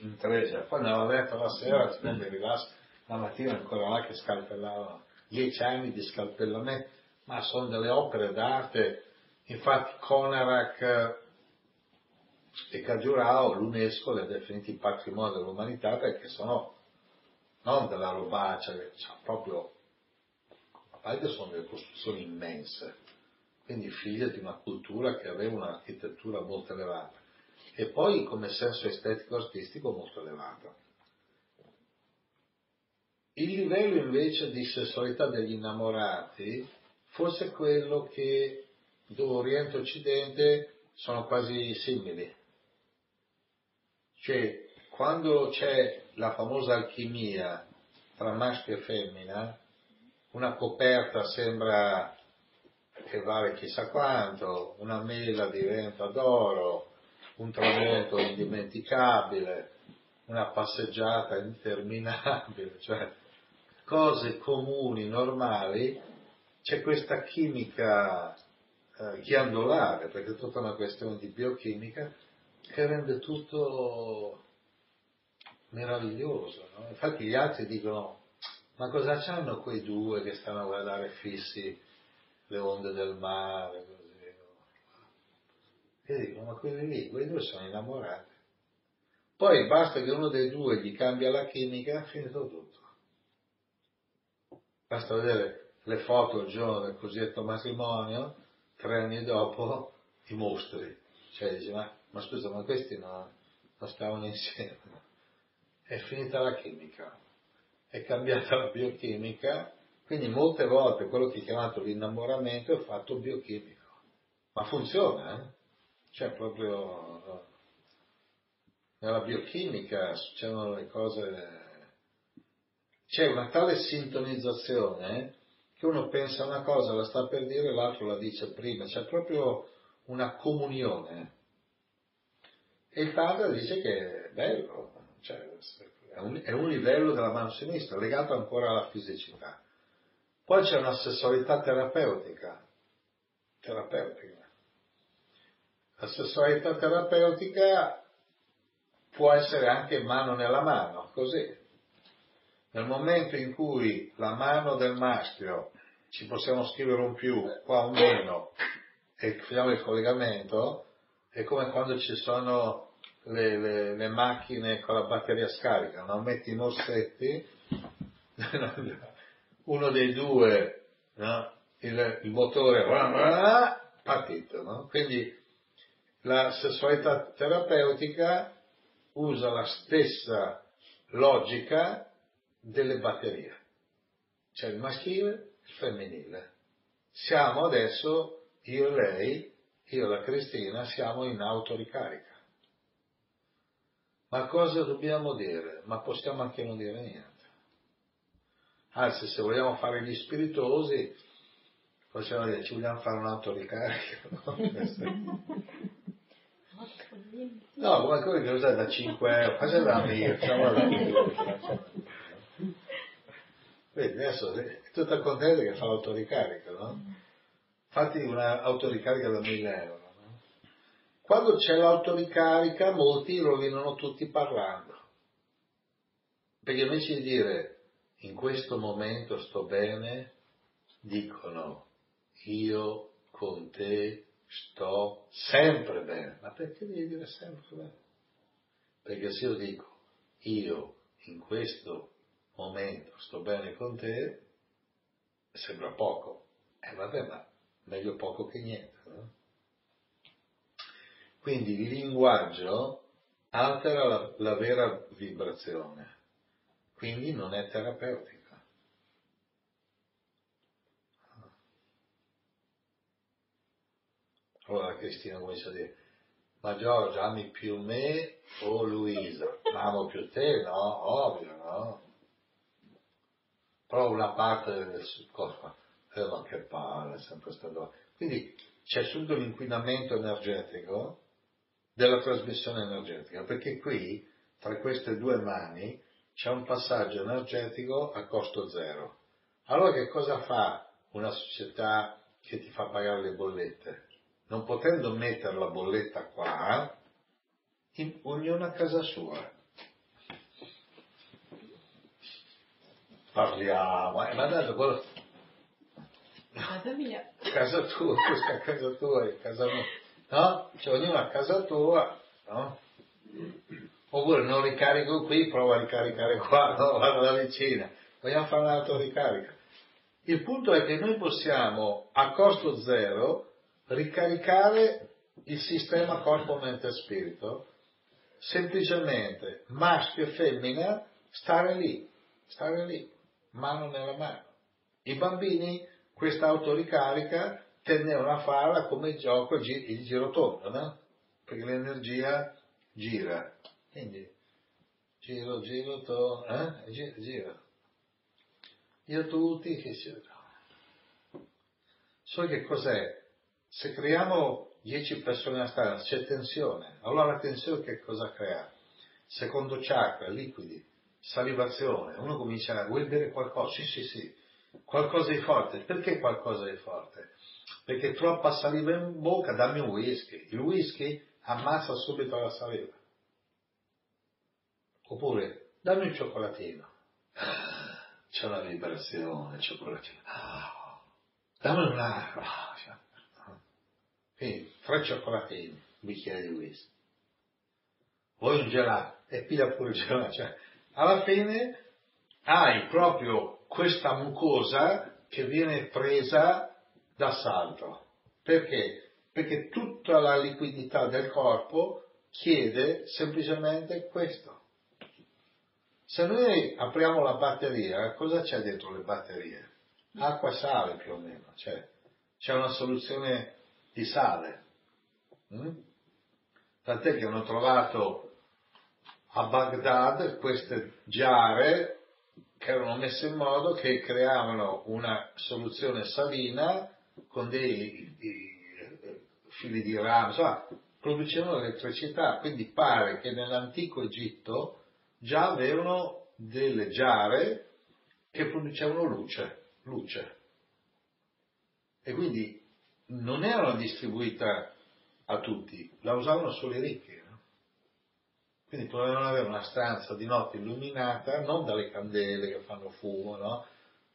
Speaker 3: in tre, cioè, poi andava a letto la sera, prende rilasso, la mattina ancora là che scalpellavano. Dieci anni di scalpellamento, ma sono delle opere d'arte. Infatti Konarak e Khajuraho l'UNESCO le ha definiti patrimonio dell'umanità perché sono non della robaccia, cioè proprio a parte sono delle costruzioni immense, quindi figlie di una cultura che aveva un'architettura molto elevata e poi come senso estetico artistico molto elevato. Il livello invece di sessualità degli innamorati forse è quello che dove Oriente e Occidente sono quasi simili. Cioè, quando c'è la famosa alchimia tra maschio e femmina, una coperta sembra che vale chissà quanto, una mela diventa d'oro, un tramonto indimenticabile, una passeggiata interminabile, cioè cose comuni, normali, c'è questa chimica eh, ghiandolare, perché è tutta una questione di biochimica, che rende tutto meraviglioso. no? Infatti gli altri dicono, ma cosa c'hanno quei due che stanno a guardare fissi le onde del mare? E dicono, ma quelli lì, quei due sono innamorati. Poi basta che uno dei due gli cambia la chimica, finito tutto. Basta vedere le foto il giorno del cosiddetto matrimonio, tre anni dopo i mostri. Cioè dici, ma, ma scusa, ma questi no- non stavano insieme. È finita la chimica, è cambiata la biochimica, quindi molte volte quello che è chiamato l'innamoramento è fatto biochimico. Ma funziona, eh? Cioè proprio nella biochimica succedono le cose c'è una tale sintonizzazione che uno pensa una cosa, la sta per dire, l'altro la dice prima, c'è proprio una comunione. E il padre dice che è bello, cioè, è, un, è un livello della mano sinistra, legato ancora alla fisicità. Poi c'è una sessualità terapeutica, terapeutica. La sessualità terapeutica può essere anche mano nella mano, così. nel momento in cui la mano del maschio ci possiamo scrivere un più, qua un meno, e facciamo il collegamento, è come quando ci sono le, le, le macchine con la batteria scarica, no? metti i morsetti, uno dei due, no? il, il, motore partito. No? Quindi la sessualità terapeutica usa la stessa logica delle batterie. C'è il maschile e il femminile. Siamo adesso, io e lei, io e la Cristina, siamo in autoricarica. Ma cosa dobbiamo dire? Ma possiamo anche non dire niente. Anzi, se vogliamo fare gli spiritosi, possiamo dire, ci vogliamo fare un'autoricarica. No, come quello che usa da 5 euro, facciamo da 1000, facciamo da 1000. Vedi, adesso è tutta contenta che fa l'autoricarica, no? Fatti un'autoricarica da 1000 euro. No? Quando c'è l'autoricarica, molti rovinano tutti parlando. Perché invece di dire in questo momento sto bene, dicono io con te sto sempre bene. Ma perché devi dire sempre bene? Perché se io dico io in questo momento sto bene con te, sembra poco. E eh, vabbè, ma meglio poco che niente. No? Quindi il linguaggio altera la, la vera vibrazione, quindi non è terapeutica. Allora Cristina comincia a dire, ma Giorgio ami più me o Luisa? Ma amo più te, no? Ovvio, no? Però una parte del corpo, eh, ma che palle, sempre stato. Quindi c'è subito l'inquinamento energetico della trasmissione energetica, perché qui, tra queste due mani, c'è un passaggio energetico a costo zero. Allora che cosa fa una società che ti fa pagare le bollette? Non potendo mettere la bolletta qua, in, ognuno a casa sua. Parliamo, eh, ma dato quello...
Speaker 4: Casa mia.
Speaker 3: Casa tua, questa casa tua, è casa mia. No? Cioè ognuno a casa tua, no? Oppure non ricarico qui, provo a ricaricare qua, no? Vado da vicina. Vogliamo fare un'autoricarica. Il punto è che noi possiamo, a costo zero, ricaricare il sistema corpo, mente e spirito, semplicemente maschio e femmina, stare lì, stare lì, mano nella mano. I bambini questa autoricarica tendevano a farla come il gioco, il girotondo, no? Perché l'energia gira. Quindi, giro, giro, to, eh? Gira, gira. Io tutti che ci... So che cos'è? Se creiamo 10 persone a stanza, c'è tensione. Allora la tensione che cosa crea? Secondo chakra, liquidi, salivazione. Uno comincia a vuoi bere qualcosa? Sì, sì, sì. Qualcosa di forte. Perché qualcosa di forte? Perché troppa saliva in bocca, dammi un whisky. Il whisky ammazza subito la saliva. Oppure, dammi un cioccolatino. C'è una vibrazione, cioccolatino. dammi un altro. Quindi, tre cioccolatini, un bicchiere di whisky. Vuoi un gelato? E piglia pure il gelato. Cioè, alla fine hai proprio questa mucosa che viene presa d'assalto. Perché? Perché tutta la liquidità del corpo chiede semplicemente questo. Se noi apriamo la batteria, cosa c'è dentro le batterie? Acqua e sale più o meno, cioè, c'è una soluzione di sale. Mm? Tant'è che hanno trovato a Baghdad queste giare che erano messe in modo che creavano una soluzione salina con dei, dei fili di rame, insomma, producevano elettricità, quindi pare che nell'antico Egitto già avevano delle giare che producevano luce, luce. E quindi non erano distribuite a tutti, la usavano solo i ricchi. No? Quindi potevano avere una stanza di notte illuminata non dalle candele che fanno fumo, no?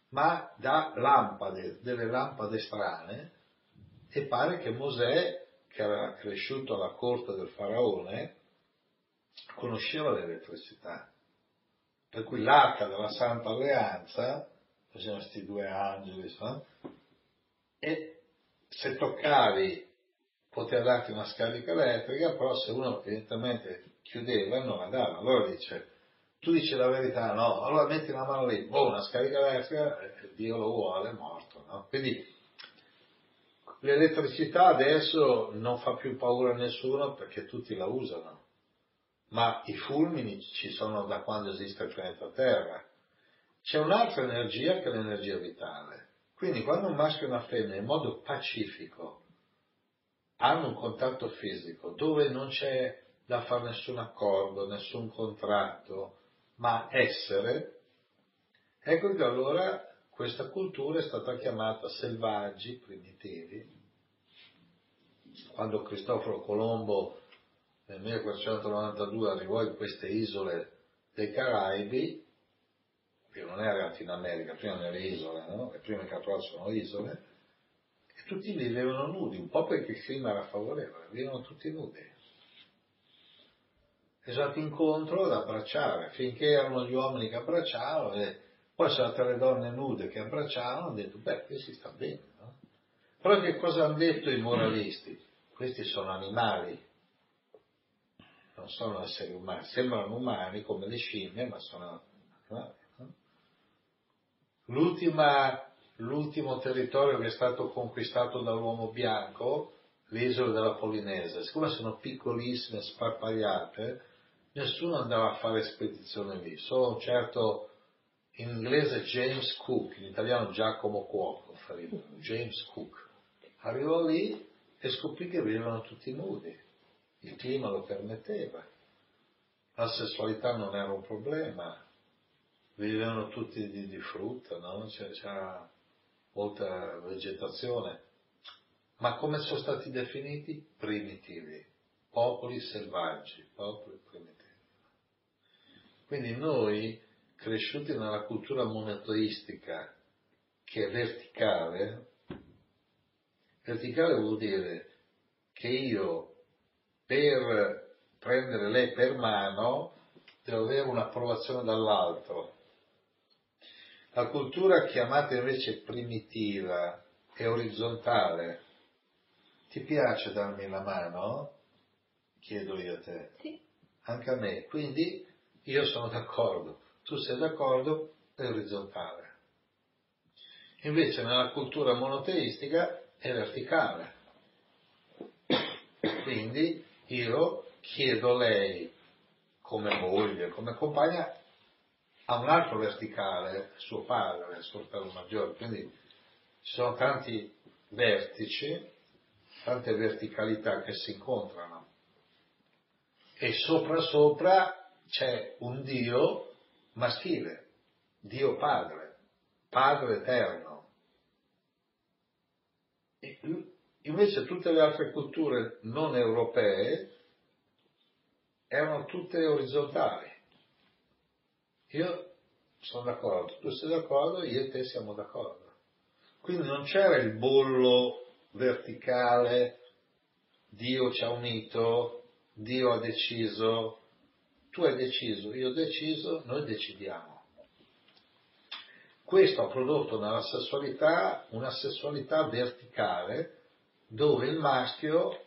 Speaker 3: ma da lampade, delle lampade strane, e pare che Mosè, che era cresciuto alla corte del faraone, conosceva l'elettricità. Per cui l'arca della Santa Alleanza, facevano questi due angeli, no? e se toccavi poteva darti una scarica elettrica, però se uno evidentemente chiudeva non andava. Allora dice, tu dici la verità, no, allora metti la mano lì, boh, una scarica elettrica, eh, Dio lo vuole, è morto. No? Quindi l'elettricità adesso non fa più paura a nessuno perché tutti la usano, ma i fulmini ci sono da quando esiste il pianeta Terra. C'è un'altra energia che è l'energia vitale. Quindi quando un maschio e una femmina in modo pacifico hanno un contatto fisico dove non c'è da fare nessun accordo, nessun contratto, ma essere, ecco che allora questa cultura è stata chiamata selvaggi, primitivi. Quando Cristoforo Colombo nel 1492 arrivò in queste isole dei Caraibi, che non era in America, prima nelle isole, no? le prime che sono isole, e tutti vivevano nudi, un po' perché il clima era favorevole, vivevano tutti nudi. E sono andati incontro ad abbracciare, finché erano gli uomini che abbracciavano, e poi sono state le donne nude che abbracciavano, hanno detto, beh, qui si sta bene, no? Però che cosa hanno detto i moralisti? Questi sono animali, non sono esseri umani, sembrano umani come le scimmie, ma sono animali. L'ultimo territorio che è stato conquistato dall'uomo bianco, le isole della Polinesia, siccome sono piccolissime, sparpagliate, nessuno andava a fare spedizione lì, solo un certo in inglese James Cook, in italiano Giacomo Cuoco, James Cook. Arrivò lì e scoprì che vivevano tutti nudi, il clima lo permetteva, la sessualità non era un problema, vivevano tutti di, di frutta, no? c'era molta vegetazione, ma come sono stati definiti? Primitivi, popoli selvaggi, popoli primitivi. Quindi noi, cresciuti nella cultura monoteistica che è verticale, verticale vuol dire che io per prendere lei per mano devo avere un'approvazione dall'altro, la cultura chiamata invece primitiva e orizzontale, ti piace darmi la mano? Chiedo io a te.
Speaker 4: Sì.
Speaker 3: Anche a me. Quindi io sono d'accordo. Tu sei d'accordo? È orizzontale. Invece nella cultura monoteistica è verticale. Quindi io chiedo a lei come moglie, come compagna, ha un altro verticale, suo padre, suo fratello maggiore, quindi ci sono tanti vertici, tante verticalità che si incontrano. E sopra sopra c'è un Dio maschile, Dio Padre, Padre eterno. E invece tutte le altre culture non europee erano tutte orizzontali. Io sono d'accordo, tu sei d'accordo, io e te siamo d'accordo. Quindi non c'era il bollo verticale, Dio ci ha unito, Dio ha deciso, tu hai deciso, io ho deciso, noi decidiamo. Questo ha prodotto nella sessualità una sessualità verticale dove il maschio,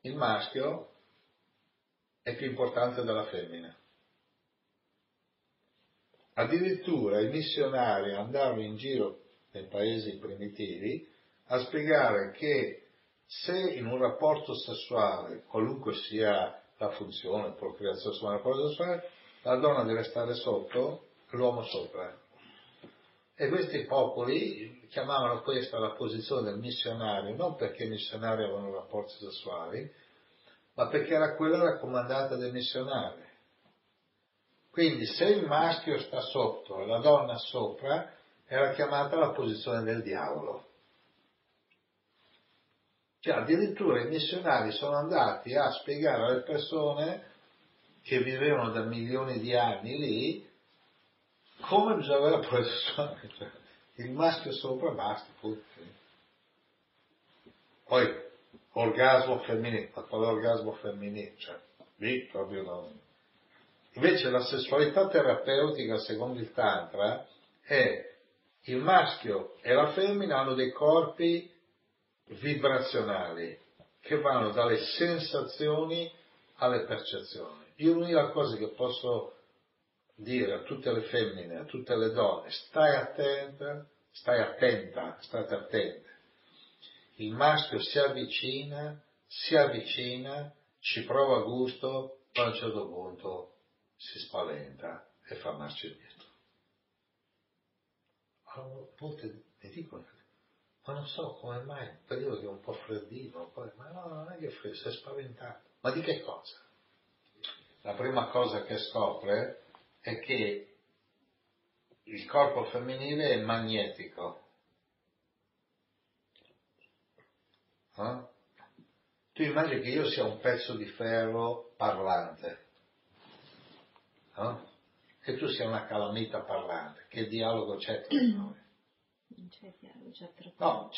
Speaker 3: il maschio è più importante della femmina. Addirittura i missionari andavano in giro nei paesi primitivi a spiegare che se in un rapporto sessuale, qualunque sia la funzione, procreazione sessuale, rapporto sessuale, la donna deve stare sotto, l'uomo sopra. E questi popoli chiamavano questa la posizione del missionario, non perché i missionari avevano rapporti sessuali, ma perché era quella raccomandata dai missionari. Quindi se il maschio sta sotto e la donna sopra, era chiamata la posizione del diavolo. Cioè addirittura i missionari sono andati a spiegare alle persone che vivevano da milioni di anni lì, come bisogna avere la protezione? Cioè, il maschio sopra basta, tutti. Poi, orgasmo femminile, ma quale orgasmo femminile? Cioè, lì proprio non... Invece la sessualità terapeutica, secondo il Tantra, è il maschio e la femmina hanno dei corpi vibrazionali che vanno dalle sensazioni alle percezioni. Io l'unica cosa che posso dire a tutte le femmine, a tutte le donne, stai attenta, stai attenta, state attente. Il maschio si avvicina, si avvicina, ci prova gusto, poi a un certo punto si spaventa e fa marcia indietro. Allora, molte mi dicono, ma non so come mai, un periodo che è un po' freddino, poi, ma no, non è che è freddo, si è spaventato. Ma di che cosa? La prima cosa che scopre è che il corpo femminile è magnetico. Eh? Tu immagini che io sia un pezzo di ferro parlante no? che tu sia una calamita parlante, che dialogo c'è tra noi?
Speaker 4: Non c'è dialogo, c'è troppo.
Speaker 3: No,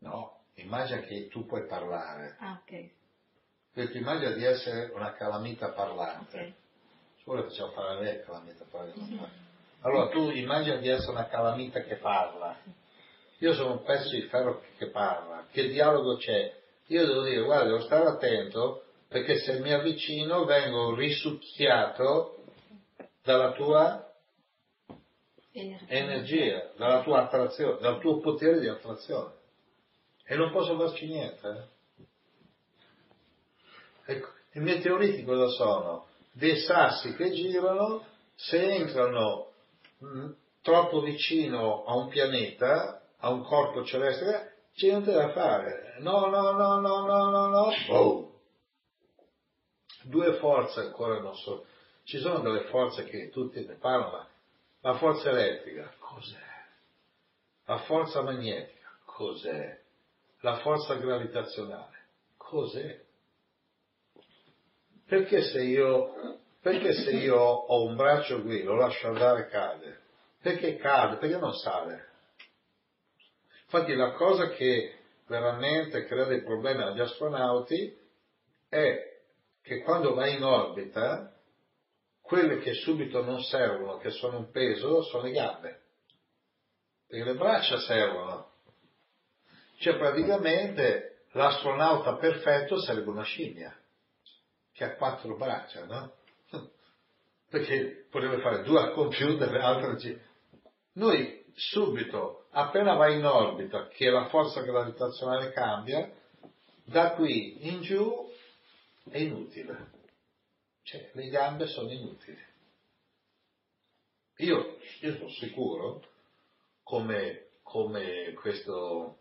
Speaker 3: no, immagina che tu puoi parlare.
Speaker 4: Ah, ok.
Speaker 3: Quindi immagina di essere una calamita parlante.
Speaker 4: Ok.
Speaker 3: Ci vuole facciamo fare lei calamita parlante. Allora tu immagina di essere una calamita che parla. Io sono un pezzo di ferro che parla. Che dialogo c'è? Io devo dire, guarda, devo stare attento perché se mi avvicino vengo risucchiato dalla tua energia, dalla tua attrazione, dal tuo potere di attrazione. E non posso farci niente. eh. Ecco, i meteoriti cosa sono? Dei sassi che girano, se entrano mh, troppo vicino a un pianeta, a un corpo celeste, c'è niente da fare. No, no, no, no, no, no, no. Boom. Due forze ancora non so. Ci sono delle forze che tutti ne parlano, la forza elettrica, cos'è? La forza magnetica, cos'è? La forza gravitazionale, cos'è? Perché se io, perché se io ho un braccio qui, lo lascio andare e cade? Perché cade? Perché non sale? Infatti la cosa che veramente crea dei problemi agli astronauti è che quando vai in orbita, quelle che subito non servono, che sono un peso, sono le gambe. Perché le braccia servono. Cioè praticamente l'astronauta perfetto sarebbe una scimmia, che ha quattro braccia, no? Perché potrebbe fare due al computer e ci... Noi subito, appena vai in orbita, che la forza gravitazionale cambia, da qui in giù è inutile. Cioè, le gambe sono inutili. Io, io sono sicuro, come, come questo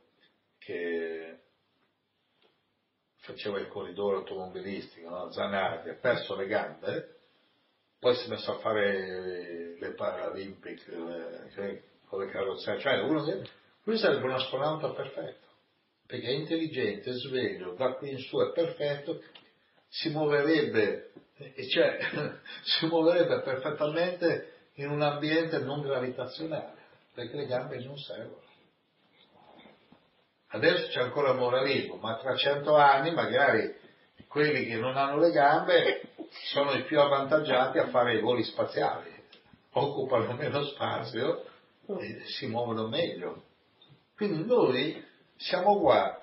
Speaker 3: che faceva il corridore automobilistico, no? Zanardi, ha perso le gambe, poi si è messo a fare le Paralimpic, le, cioè, con le carrozzerie, cioè uno che, lui sarebbe un astronauta perfetto, perché è intelligente, sveglio, da qui in su è perfetto, si muoverebbe, cioè si muoverebbe perfettamente in un ambiente non gravitazionale, perché le gambe non servono. Adesso c'è ancora il moralismo, ma tra cento anni magari quelli che non hanno le gambe sono i più avvantaggiati a fare i voli spaziali, occupano meno spazio e si muovono meglio. Quindi noi siamo qua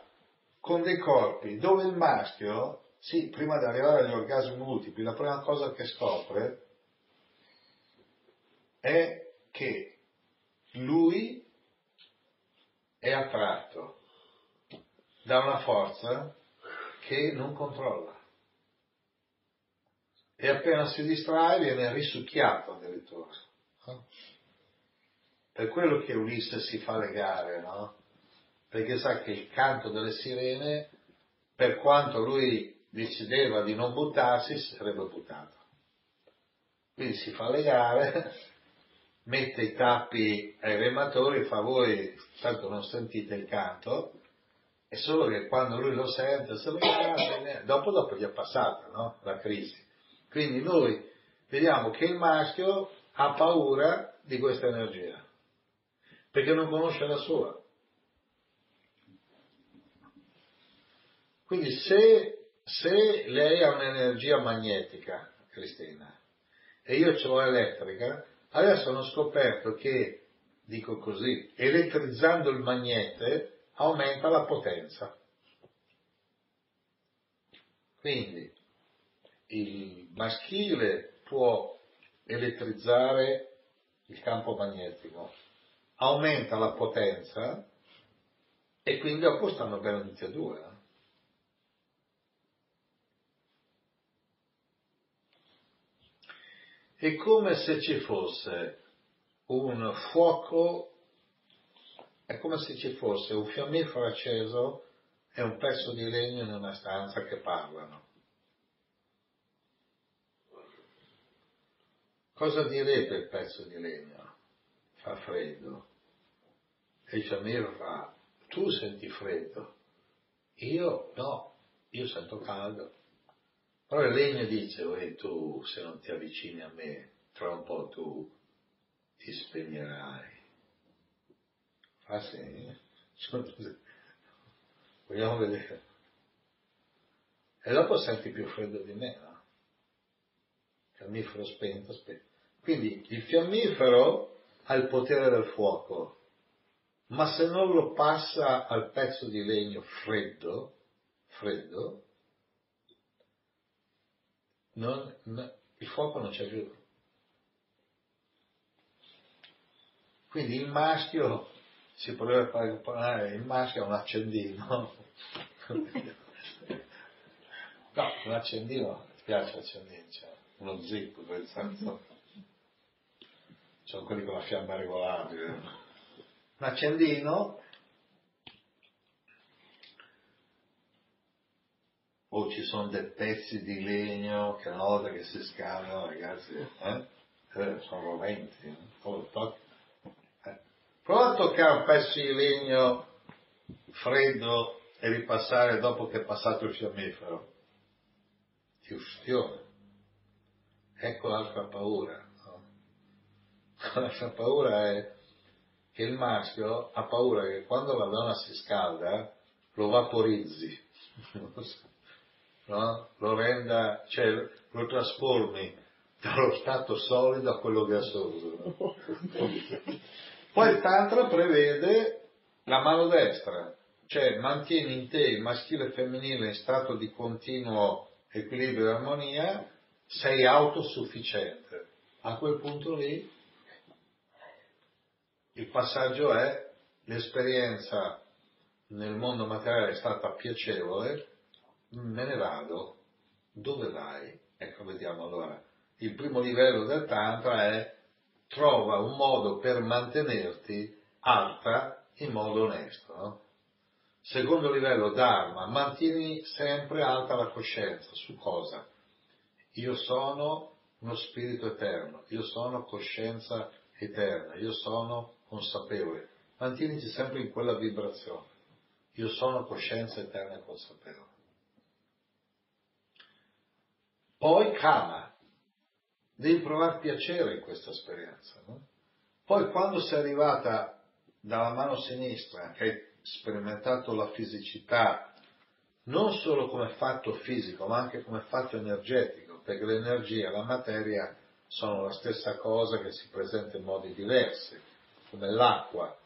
Speaker 3: con dei corpi dove il maschio sì, prima di arrivare agli orgasmi multipli, la prima cosa che scopre è che lui è attratto da una forza che non controlla. E appena si distrae viene risucchiato addirittura. Per quello che Ulisse si fa legare, no? Perché sa che il canto delle sirene, per quanto lui decideva di non buttarsi, si sarebbe buttato. Quindi si fa legare, mette i tappi ai rematori, fa voi, tanto non sentite il canto, è solo che quando lui lo sente, se lo guarda, dopo dopo gli è passata no? la crisi. Quindi noi vediamo che il maschio ha paura di questa energia, perché non conosce la sua. Quindi se, se lei ha un'energia magnetica, Cristina, e io ce l'ho elettrica, adesso hanno scoperto che, dico così, elettrizzando il magnete aumenta la potenza. Quindi il maschile può elettrizzare il campo magnetico, aumenta la potenza e quindi dopo stanno bene tutti e due. È come se ci fosse un fuoco, è come se ci fosse un fiammifero acceso e un pezzo di legno in una stanza che parlano. Cosa direbbe il pezzo di legno? Fa freddo. E Jamir fa, tu senti freddo. Io no, io sento caldo. Però il legno dice, oh, tu se non ti avvicini a me, tra un po' tu ti spegnerai. Fa sì. Vogliamo vedere. E dopo senti più freddo di me, no? Fiammifero spento, spento. Quindi il fiammifero ha il potere del fuoco, ma se non lo passa al pezzo di legno freddo, freddo, non, no, il fuoco non c'è più. Quindi il maschio si potrebbe paragonare, il maschio è un accendino. no, un accendino, ti piace l'accendino, cioè uno zip, quel senso. Sono quelli con la fiamma regolabile. Un accendino o ci sono dei pezzi di legno che una volta che si scaldano, ragazzi, eh? Eh, sono roventi. Eh? eh. Prova a toccare un pezzo di legno freddo e ripassare dopo che è passato il fiammifero. Ti. Ecco l'altra paura. No? L'altra paura è che il maschio ha paura che quando la donna si scalda lo vaporizzi. no? lo renda, cioè lo trasformi dallo stato solido a quello gasoso. No? Poi il Tantra prevede la mano destra, cioè mantieni in te il maschile e il femminile in stato di continuo equilibrio e armonia, sei autosufficiente. A quel punto lì il passaggio è l'esperienza nel mondo materiale è stata piacevole, me ne vado, dove vai? Ecco, vediamo allora. Il primo livello del Tantra è trova un modo per mantenerti alta in modo onesto. No? Secondo livello Dharma, mantieni sempre alta la coscienza. Su cosa? Io sono uno spirito eterno, io sono coscienza eterna, io sono consapevole. Mantieniti sempre in quella vibrazione. Io sono coscienza eterna e consapevole. Poi kama, devi provare piacere in questa esperienza. No? Poi quando sei arrivata dalla mano sinistra, che hai sperimentato la fisicità, non solo come fatto fisico, ma anche come fatto energetico, perché l'energia e la materia sono la stessa cosa che si presenta in modi diversi, come l'acqua.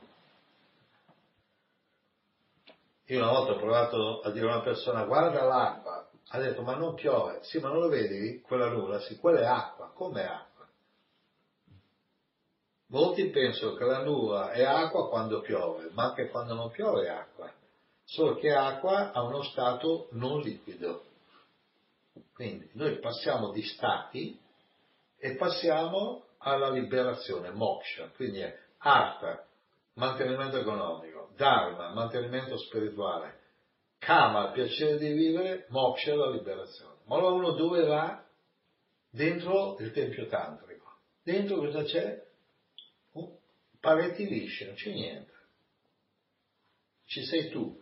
Speaker 3: Io una volta ho provato a dire a una persona guarda l'acqua, ha detto ma non piove, sì ma non lo vedi? Quella nuvola, sì. Quella è acqua, com'è acqua? Molti pensano che la nuvola è acqua quando piove, ma anche quando non piove è acqua, solo che acqua ha uno stato non liquido. Quindi noi passiamo di stati e passiamo alla liberazione, moksha, quindi è artha, mantenimento economico, dharma, mantenimento spirituale, Kama, il piacere di vivere, moksha, la liberazione. Ma allora uno dove va? Dentro il tempio tantrico. Dentro cosa c'è? Uh, pareti lisce, non c'è niente. Ci sei tu.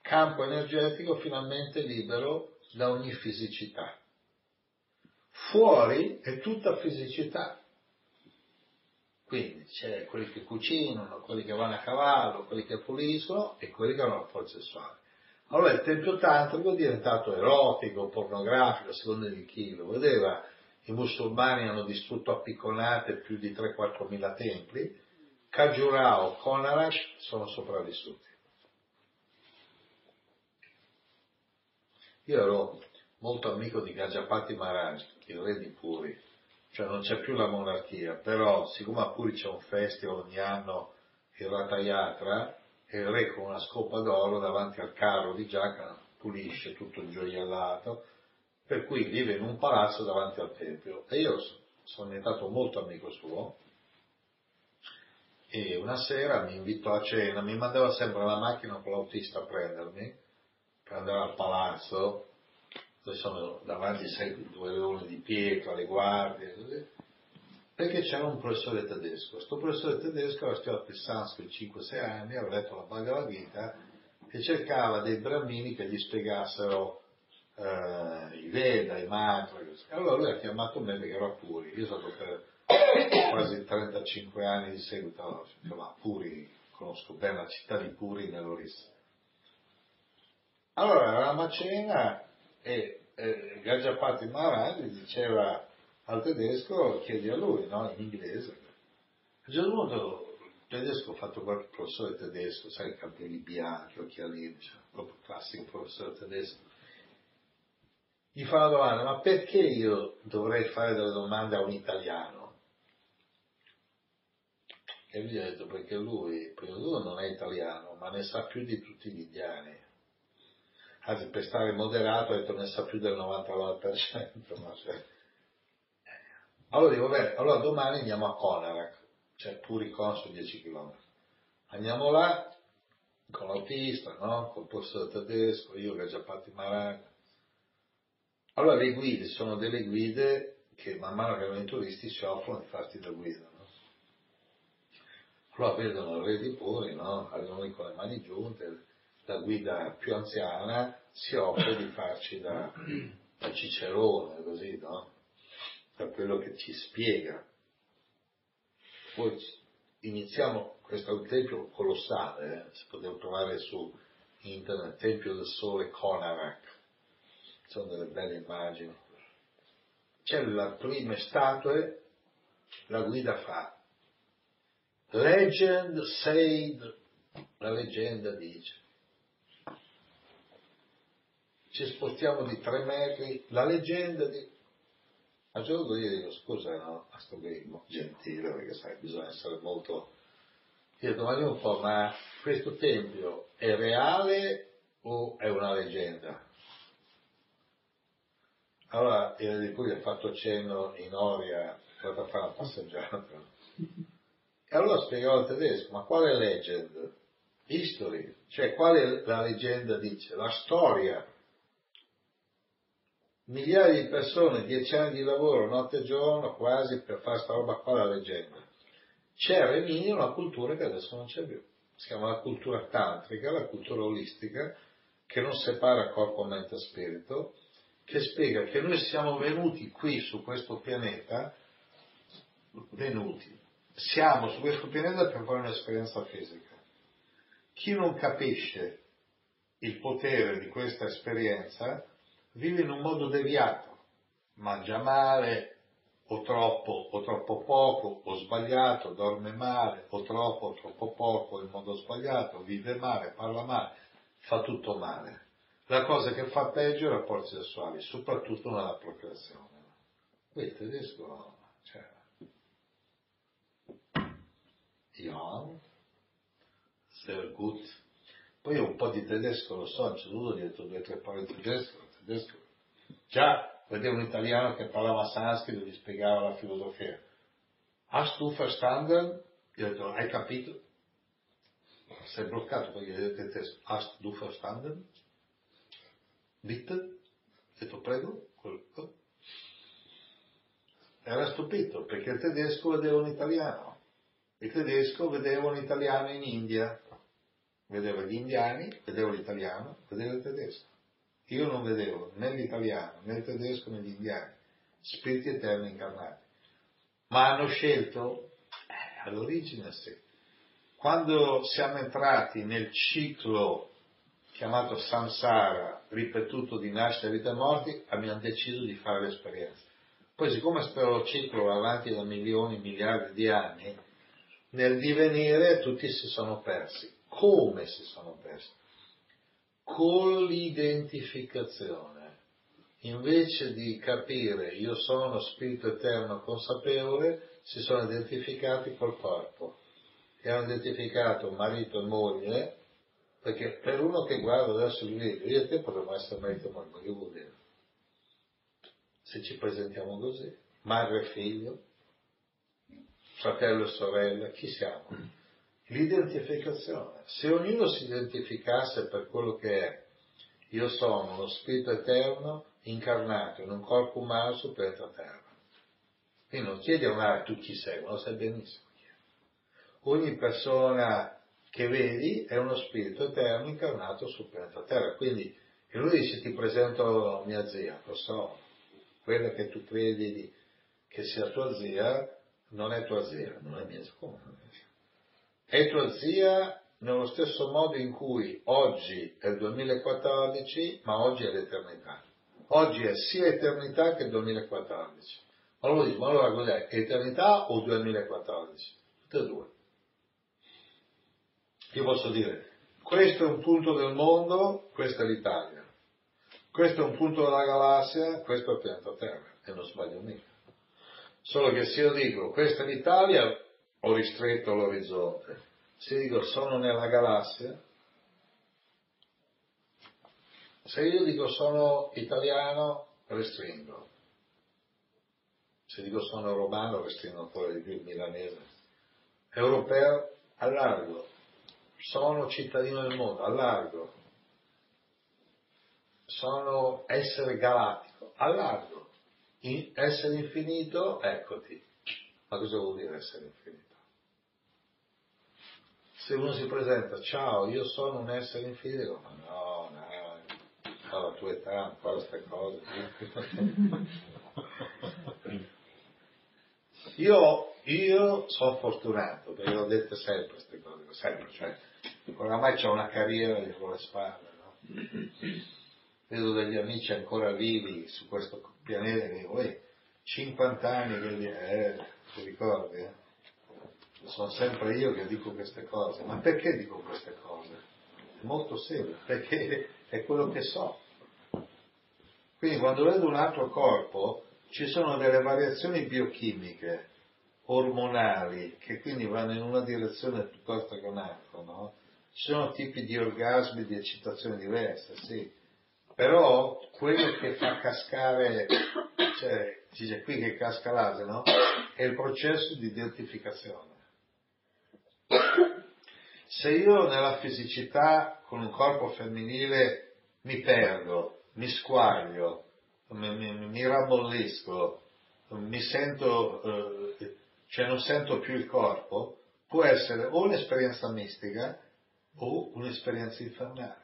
Speaker 3: Campo energetico finalmente libero da ogni fisicità. Fuori è tutta fisicità. Quindi c'è quelli che cucinano, quelli che vanno a cavallo, quelli che puliscono e quelli che hanno rapporti sessuali. Allora il tempio tantrico è diventato erotico, pornografico, a seconda di chi lo vedeva. I musulmani hanno distrutto a picconate più di 3-4 mila templi, Kajurao, Konarak sono sopravvissuti. Io ero molto amico di Gajapati Maharaj, il re di Puri, cioè non c'è più la monarchia, però siccome a Puri c'è un festival ogni anno, il Ratha Yatra, e il re con una scopa d'oro davanti al carro di Giacomo pulisce tutto gioiellato, per cui vive in un palazzo davanti al tempio. E io sono diventato molto amico suo, e una sera mi invitò a cena, mi mandava sempre la macchina con l'autista a prendermi, per andare al palazzo, dove sono davanti sei, due leoni di pietra, le guardie, così, perché c'era un professore tedesco. Questo professore tedesco aveva studiato il sanscrito 5-6 anni, aveva letto la Bhagavad Gita e cercava dei brammini che gli spiegassero eh, i Veda, i mantra. Allora lui ha chiamato me perché ero a Puri. Io sono per quasi 35 anni di seguito, insomma, Puri, conosco bene la città di Puri nell'Orissa. Allora eravamo a cena e eh, Gajapati Maharaj diceva al tedesco, chiedi a lui, no? in inglese. A un certo punto il tedesco ha fatto qualche professore tedesco, sai, capelli bianchi, occhialini, cioè, proprio classico professore tedesco. Gli fa una domanda, ma perché io dovrei fare delle domande a un italiano? E lui ha detto perché lui, prima di tutto non è italiano, ma ne sa più di tutti gli indiani. Anzi, per stare moderato ha detto ne sa più del 99%. Ma cioè. Allora dico, bene, allora domani andiamo a Konarak, cioè Puricon su 10 km. Andiamo là, con l'autista, no? Col posto tedesco, io che ho già fatto i Maranca. Allora le guide sono delle guide che man mano che vengono i turisti si offrono di farti da guida. Allora vedono il re di Puri, no? Arrivano lì con le mani giunte, la guida più anziana si offre di farci da, da cicerone, così, no? Per quello che ci spiega. Poi iniziamo, questo è un tempio colossale, eh? si poteva trovare su internet, Tempio del Sole Konarak, sono delle belle immagini. C'è le prime statue, la guida fa Legend said, la leggenda dice. Ci spostiamo di tre metri, la leggenda di... A un certo punto io dico, scusa, no, a sto grimo, gentile, perché sai, bisogna essere molto... Io domani un po', ma questo tempio è reale o è una leggenda? Allora, io di cui ho fatto cenno in Oria, è andata a fare una passeggiata. E allora spiegò al tedesco, ma quale legend? History, cioè quale la leggenda dice? La storia. Migliaia di persone, dieci anni di lavoro, notte e giorno, quasi per fare sta roba qua, la leggenda. C'era in India una cultura che adesso non c'è più. Si chiama la cultura tantrica, la cultura olistica, che non separa corpo, mente e spirito, che spiega che noi siamo venuti qui su questo pianeta, venuti, siamo su questo pianeta per fare un'esperienza fisica. Chi non capisce il potere di questa esperienza vive in un modo deviato, mangia male, o troppo o troppo poco, o sbagliato, dorme male, o troppo o troppo poco in modo sbagliato, vive male, parla male, fa tutto male. La cosa che fa peggio è i rapporti sessuali, soprattutto nella procreazione. Qui il tedesco Ja, sehr gut. Poi un po' di tedesco lo so, c'è dovuto dire due o tre parole tedesco, tedesco. Già, vedevo un italiano che parlava sanscrito e gli spiegava la filosofia. Hast du verstanden? Gli ho detto, hai capito? Sei bloccato perché gli ho detto tedesco. Hast du verstanden? Bitte? Ho detto, prego? Era stupito perché il tedesco vedeva un italiano il tedesco vedeva un italiano in India, vedeva gli indiani, vedeva l'italiano, vedeva il tedesco. Io non vedevo né l'italiano, né il tedesco, né gli indiani. spiriti eterni incarnati. Ma hanno scelto? Eh, all'origine sì. Quando siamo entrati nel ciclo chiamato samsara, ripetuto di nascita, vita e morti, abbiamo deciso di fare l'esperienza. Poi siccome questo ciclo va avanti da milioni, miliardi di anni, nel divenire tutti si sono persi. Come si sono persi? Con l'identificazione. Invece di capire io sono spirito eterno consapevole, si sono identificati col corpo. E hanno identificato marito e moglie, perché per uno che guarda adesso il video, io e te potremmo essere marito e moglie, ma che vuol dire? Se ci presentiamo così, madre e figlio, fratello e sorella, chi siamo? L'identificazione. Se ognuno si identificasse per quello che è, io sono uno spirito eterno incarnato in un corpo umano su pianeta Terra. Quindi non chiedi a una tu chi sei, ma lo sai benissimo. Ogni persona che vedi è uno spirito eterno incarnato sul pianeta Terra. Quindi e lui dice ti presento mia zia, lo so, quella che tu credi che sia tua zia non è tua zia, non è mia zia. È tua zia nello stesso modo in cui oggi è il 2014, ma oggi è l'eternità. Oggi è sia eternità che 2014. Allora dico, ma allora cos'è? Eternità o 2014? Tutte e due. Io posso dire, questo è un punto del mondo, questa è l'Italia. Questo è un punto della galassia, questo è il pianeta Terra, e non sbaglio mica. Solo che se io dico, questa è l'Italia, ho ristretto l'orizzonte. Se dico, sono nella galassia, se io dico sono italiano, restringo. Se dico sono romano, restringo ancora di più il milanese. Europeo, allargo. Sono cittadino del mondo, allargo. Sono essere galattico, allargo. In, essere infinito, eccoti. Ma cosa vuol dire essere infinito? Se uno si presenta, ciao, io sono un essere infinito, ma no, no, alla tua età ancora queste cose. Io, io sono fortunato, perché l'ho detto sempre queste cose, sempre, cioè, oramai c'ho una carriera dietro le spalle, no? Vedo degli amici ancora vivi su questo pianeta che dico, 50 anni che eh, ti ricordi, eh? Sono sempre io che dico queste cose, ma perché dico queste cose? È molto semplice, perché è quello che so. Quindi quando vedo un altro corpo ci sono delle variazioni biochimiche, ormonali, che quindi vanno in una direzione piuttosto che un'altra, no? Ci sono tipi di orgasmi, di eccitazioni diverse, sì. Però quello che fa cascare, cioè, dice qui che casca l'asino, è il processo di identificazione. Se io nella fisicità con un corpo femminile mi perdo, mi squaglio, mi, mi, mi rambollisco, mi sento, eh, cioè non sento più il corpo, può essere o un'esperienza mistica o un'esperienza infernale.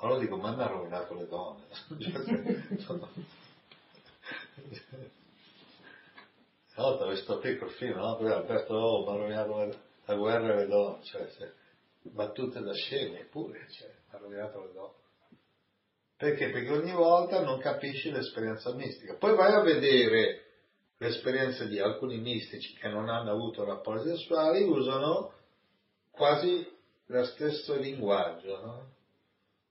Speaker 3: Allora dico, ma mi ha rovinato le donne. Una volta ho visto piccolo film, no? Poi Alberto oh, mi ha rovinato la guerra e le donne, cioè, cioè battute da scemi, eppure, cioè, ha rovinato le donne. Perché? Perché ogni volta non capisci l'esperienza mistica. Poi vai a vedere l'esperienza di alcuni mistici che non hanno avuto rapporti sessuali, usano quasi lo stesso linguaggio. No?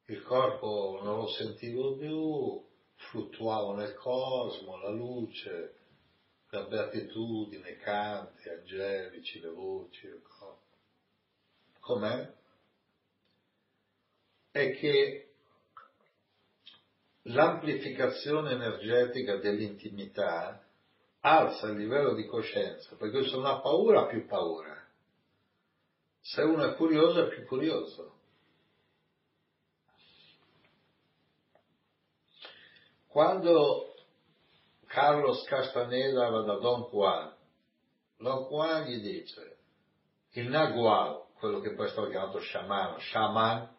Speaker 3: Il corpo non lo sentivo più, fluttuavo nel cosmo, la luce, la beatitudine, i canti angelici, le voci, il corpo. Com'è? È che l'amplificazione energetica dell'intimità alza il livello di coscienza, perché se uno ha paura ha più paura. Se uno è curioso è più curioso. Quando Carlos Castaneda va da Don Juan, Don Juan gli dice, il Nagual, quello che poi è stato chiamato sciamano, shaman,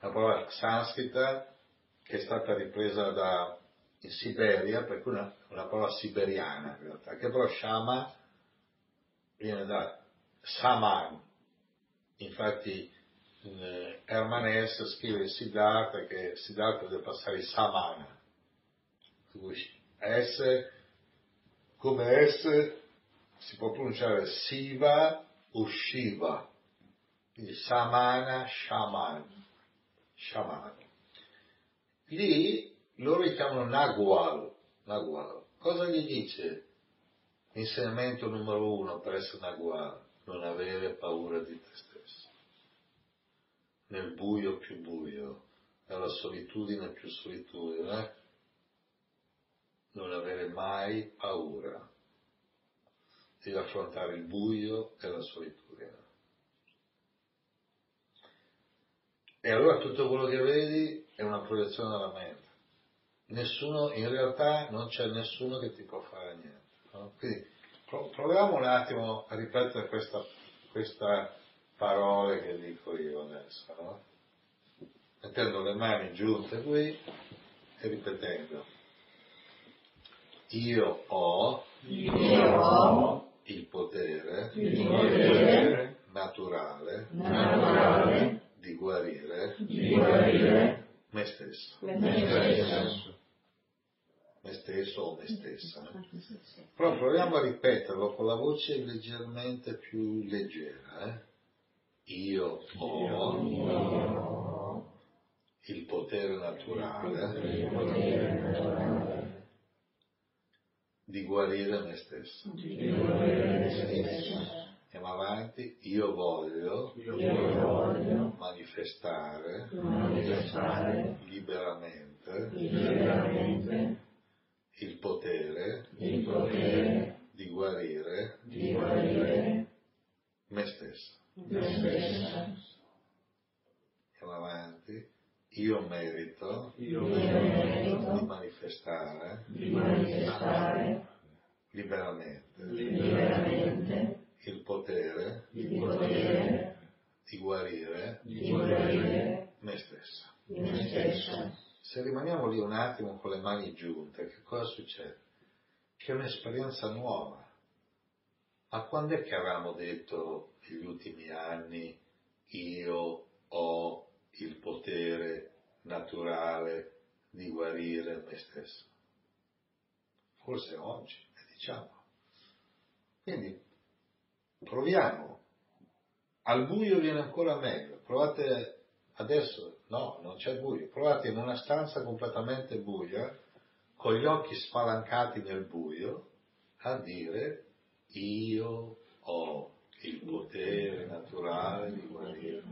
Speaker 3: la parola sanscrita, che è stata ripresa da, in Siberia, per cui una, una parola siberiana in realtà, che però Shama viene da Saman. Infatti eh, Hermanes scrive in Siddhartha che Siddhartha deve passare il Samana. S, come S si può pronunciare Siva o Shiva. Quindi Samana, Shaman. Shaman. Lì loro li chiamano Nagual. Nagual. Cosa gli dice? L'insegnamento numero uno per essere Nagual, non avere paura di te stesso. Nel buio più buio, nella solitudine più solitudine, non avere mai paura di affrontare il buio e la solitudine. E allora tutto quello che vedi è una proiezione della mente. Nessuno, in realtà non c'è nessuno che ti può fare niente. No? Quindi proviamo un attimo a ripetere questa, questa parola che dico io adesso, no? mettendo le mani giunte qui e ripetendo. Io ho,
Speaker 5: io ho
Speaker 3: il potere,
Speaker 5: il potere
Speaker 3: naturale,
Speaker 5: naturale
Speaker 3: di guarire,
Speaker 5: di guarire
Speaker 3: me stesso.
Speaker 5: me stesso.
Speaker 3: Me stesso o me stessa. Però proviamo a ripeterlo con la voce leggermente più leggera. Eh? Io ho il potere naturale di guarire me stesso. Andiamo avanti, io voglio,
Speaker 5: Io voglio
Speaker 3: manifestare,
Speaker 5: manifestare
Speaker 3: liberamente
Speaker 5: liberamente
Speaker 3: il potere
Speaker 5: il potere
Speaker 3: di guarire
Speaker 5: di guarire
Speaker 3: me stesso.
Speaker 5: me stesso.
Speaker 3: Andiamo avanti, io merito
Speaker 5: Io merito
Speaker 3: di manifestare
Speaker 5: di manifestare
Speaker 3: liberamente
Speaker 5: liberamente
Speaker 3: il potere
Speaker 5: il potere
Speaker 3: di guarire
Speaker 5: di guarire
Speaker 3: me stesso.
Speaker 5: me stesso.
Speaker 3: Se rimaniamo lì un attimo con le mani giunte, che cosa succede? Che è un'esperienza nuova. Ma quando è che avevamo detto negli ultimi anni io ho il potere naturale di guarire me stesso? Forse oggi, diciamo. Quindi proviamo. Al buio viene ancora meglio. Provate adesso, no, non c'è buio. Provate in una stanza completamente buia, con gli occhi spalancati nel buio, a dire io ho il potere naturale di guarire.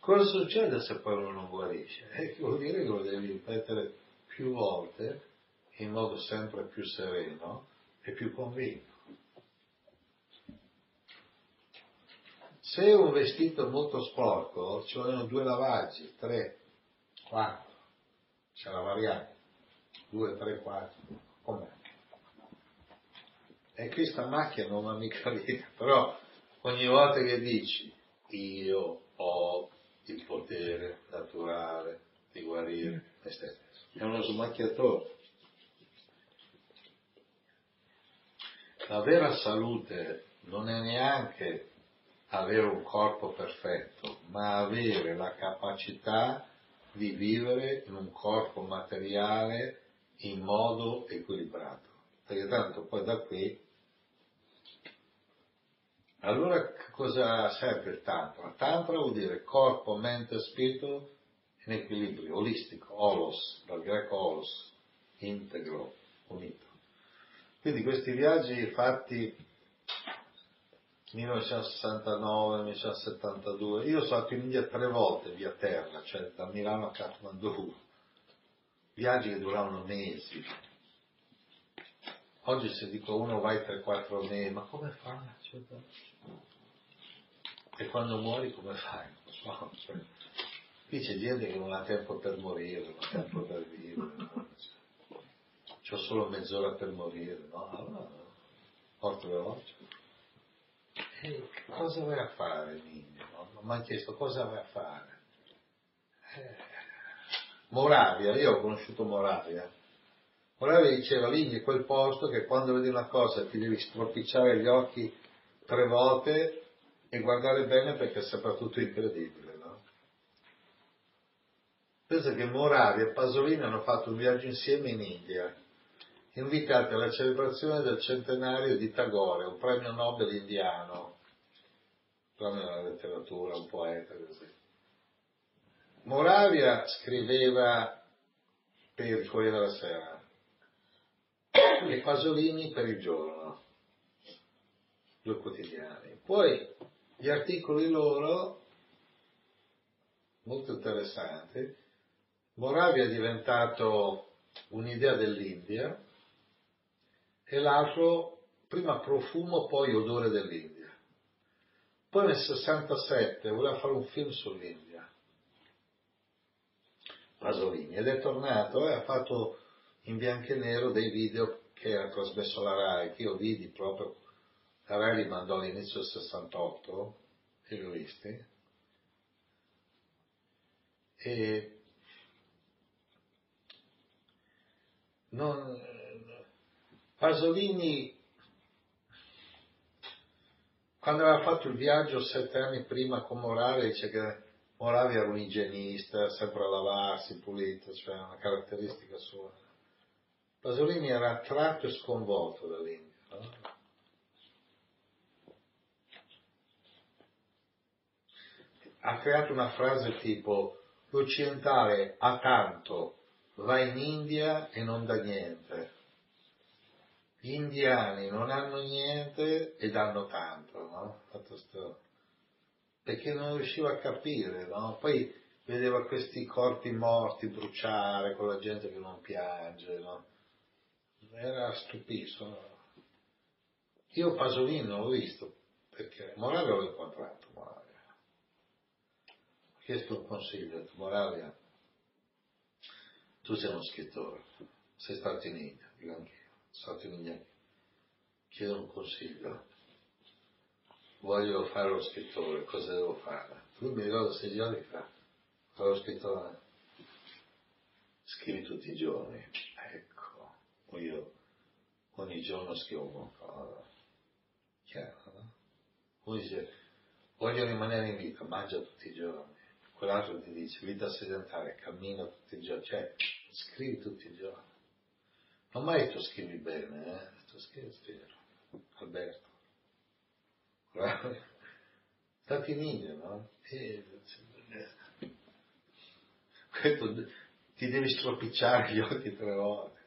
Speaker 3: Cosa succede se poi uno non guarisce? Eh, vuol dire che lo devi ripetere più volte in modo sempre più sereno e più convinto. Se è un vestito molto sporco, ci vogliono due lavaggi, tre, quattro, c'è la variante, due, tre, quattro, com'è? E questa macchina non va mica via, però ogni volta che dici io ho il potere naturale di guarire stesso, è uno smacchiatore. La vera salute non è neanche avere un corpo perfetto, ma avere la capacità di vivere in un corpo materiale in modo equilibrato. Perché tanto poi da qui... Allora cosa serve il tantra? Tantra vuol dire corpo, mente e spirito in equilibrio, olistico, olos, dal greco olos, integro, unito. Quindi questi viaggi fatti 1969, 1972, io sono andato in India tre volte via terra, cioè da Milano a Kathmandu, viaggi che duravano mesi. Oggi se dico uno vai 3-4 mesi, ma come fai? Cioè, e quando muori come fai? Cioè, qui c'è gente che non ha tempo per morire, non ha tempo per vivere. C'ho solo mezz'ora per morire, no? Allora, porto veloce. E cosa vai a fare, Nino? No? Mi ha chiesto cosa vai a fare. Eh, Moravia, io ho conosciuto Moravia. Moravia diceva l'India è quel posto che quando vedi una cosa ti devi stropicciare gli occhi tre volte e guardare bene perché sembra tutto incredibile. No? Pensa che Moravia e Pasolini hanno fatto un viaggio insieme in India, invitati alla celebrazione del centenario di Tagore, un premio Nobel indiano, premio della letteratura, un poeta così. Moravia scriveva per il Corriere della Sera e Pasolini per il giorno, due quotidiani. Poi gli articoli loro, molto interessanti, Moravia è diventato un'idea dell'India e l'altro prima profumo, poi odore dell'India. Poi nel 67 voleva fare un film sull'India Pasolini ed è tornato e ha fatto in bianco e nero dei video che ha trasmesso la RAI, che io vidi proprio, la RAI li mandò all'inizio del 68 e li ho. E non, Pasolini quando aveva fatto il viaggio sette anni prima con Morale dice che Moravi era un igienista, sempre a lavarsi, pulito, cioè una caratteristica sua. Pasolini era attratto e sconvolto dall'India. No? Ha creato una frase tipo l'occidentale ha tanto, va in India e non dà niente. Gli indiani non hanno niente e danno tanto, no? Perché non riusciva a capire, no? Poi vedeva questi corpi morti bruciare con la gente che non piange, no? Era stupito. Io Pasolini non l'ho visto, perché Moravia l'ho incontrato, Moravia. Ho chiesto un consiglio, Moravia, tu sei uno scrittore, sei stato in India, dico anch'io, India, chiedo un consiglio. Voglio fare lo scrittore, cosa devo fare? Lui mi ricordo sei giorni fa, lo scrittore, scrivi tutti i giorni, ecco, io ogni giorno scrivo qualcosa, chiaro, no? Uno dice, voglio rimanere in vita, mangia tutti i giorni, quell'altro ti dice, vita sedentaria, cammina tutti i giorni, cioè, scrivi tutti i giorni. Non mai tu scrivi bene, eh? Tu scrivi, scrivi, Alberto stati in India, no? E, questo ti devi stropicciare gli occhi tre volte.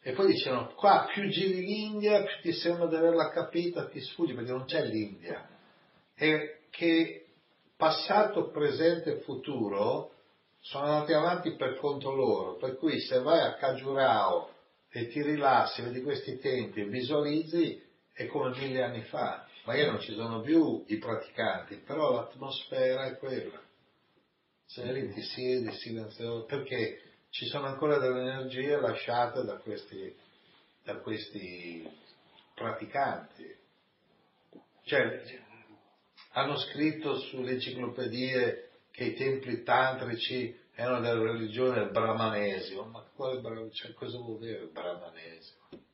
Speaker 3: E poi dicevano, qua più giri l'India, più ti sembra di averla capita, ti sfuggi perché non c'è l'India. E che passato, presente e futuro sono andati avanti per conto loro. Per cui se vai a Kajurao e ti rilassi, vedi questi tempi e visualizzi, è come mille anni fa, magari non ci sono più i praticanti, però l'atmosfera è quella. Sei lì, ti siedi silenzioso, perché ci sono ancora delle energie lasciate da questi, da questi praticanti. Cioè, hanno scritto sulle enciclopedie che i templi tantrici erano delle religioni del brahmanesimo, ma quale, cioè, cosa vuol dire il brahmanesimo?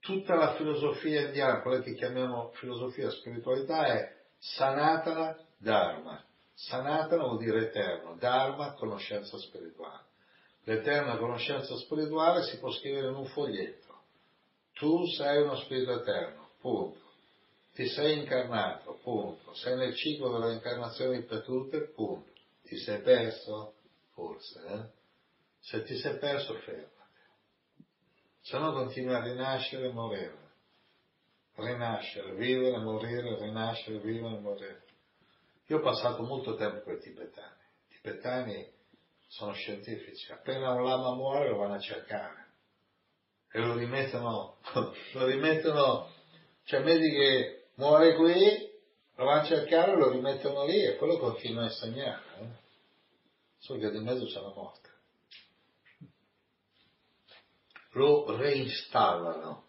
Speaker 3: tutta la filosofia indiana, quella che chiamiamo filosofia spiritualità, è Sanatana Dharma. Sanatana vuol dire eterno, Dharma conoscenza spirituale. L'eterna conoscenza spirituale si può scrivere in un foglietto. Tu sei uno spirito eterno, punto. Ti sei incarnato, punto. Sei nel ciclo delle incarnazioni ripetute, punto. Ti sei perso? Forse, eh? Se ti sei perso, fermo se no continua a rinascere e morire. Rinascere, vivere, morire, rinascere, vivere, morire. Io ho passato molto tempo con i tibetani. I tibetani sono scientifici. Appena un lama muore lo vanno a cercare. E lo rimettono, lo rimettono, cioè vedi che muore qui, lo vanno a cercare, lo rimettono lì e quello continua a insegnare. Eh? Solo che di mezzo c'è la morte lo reinstallano.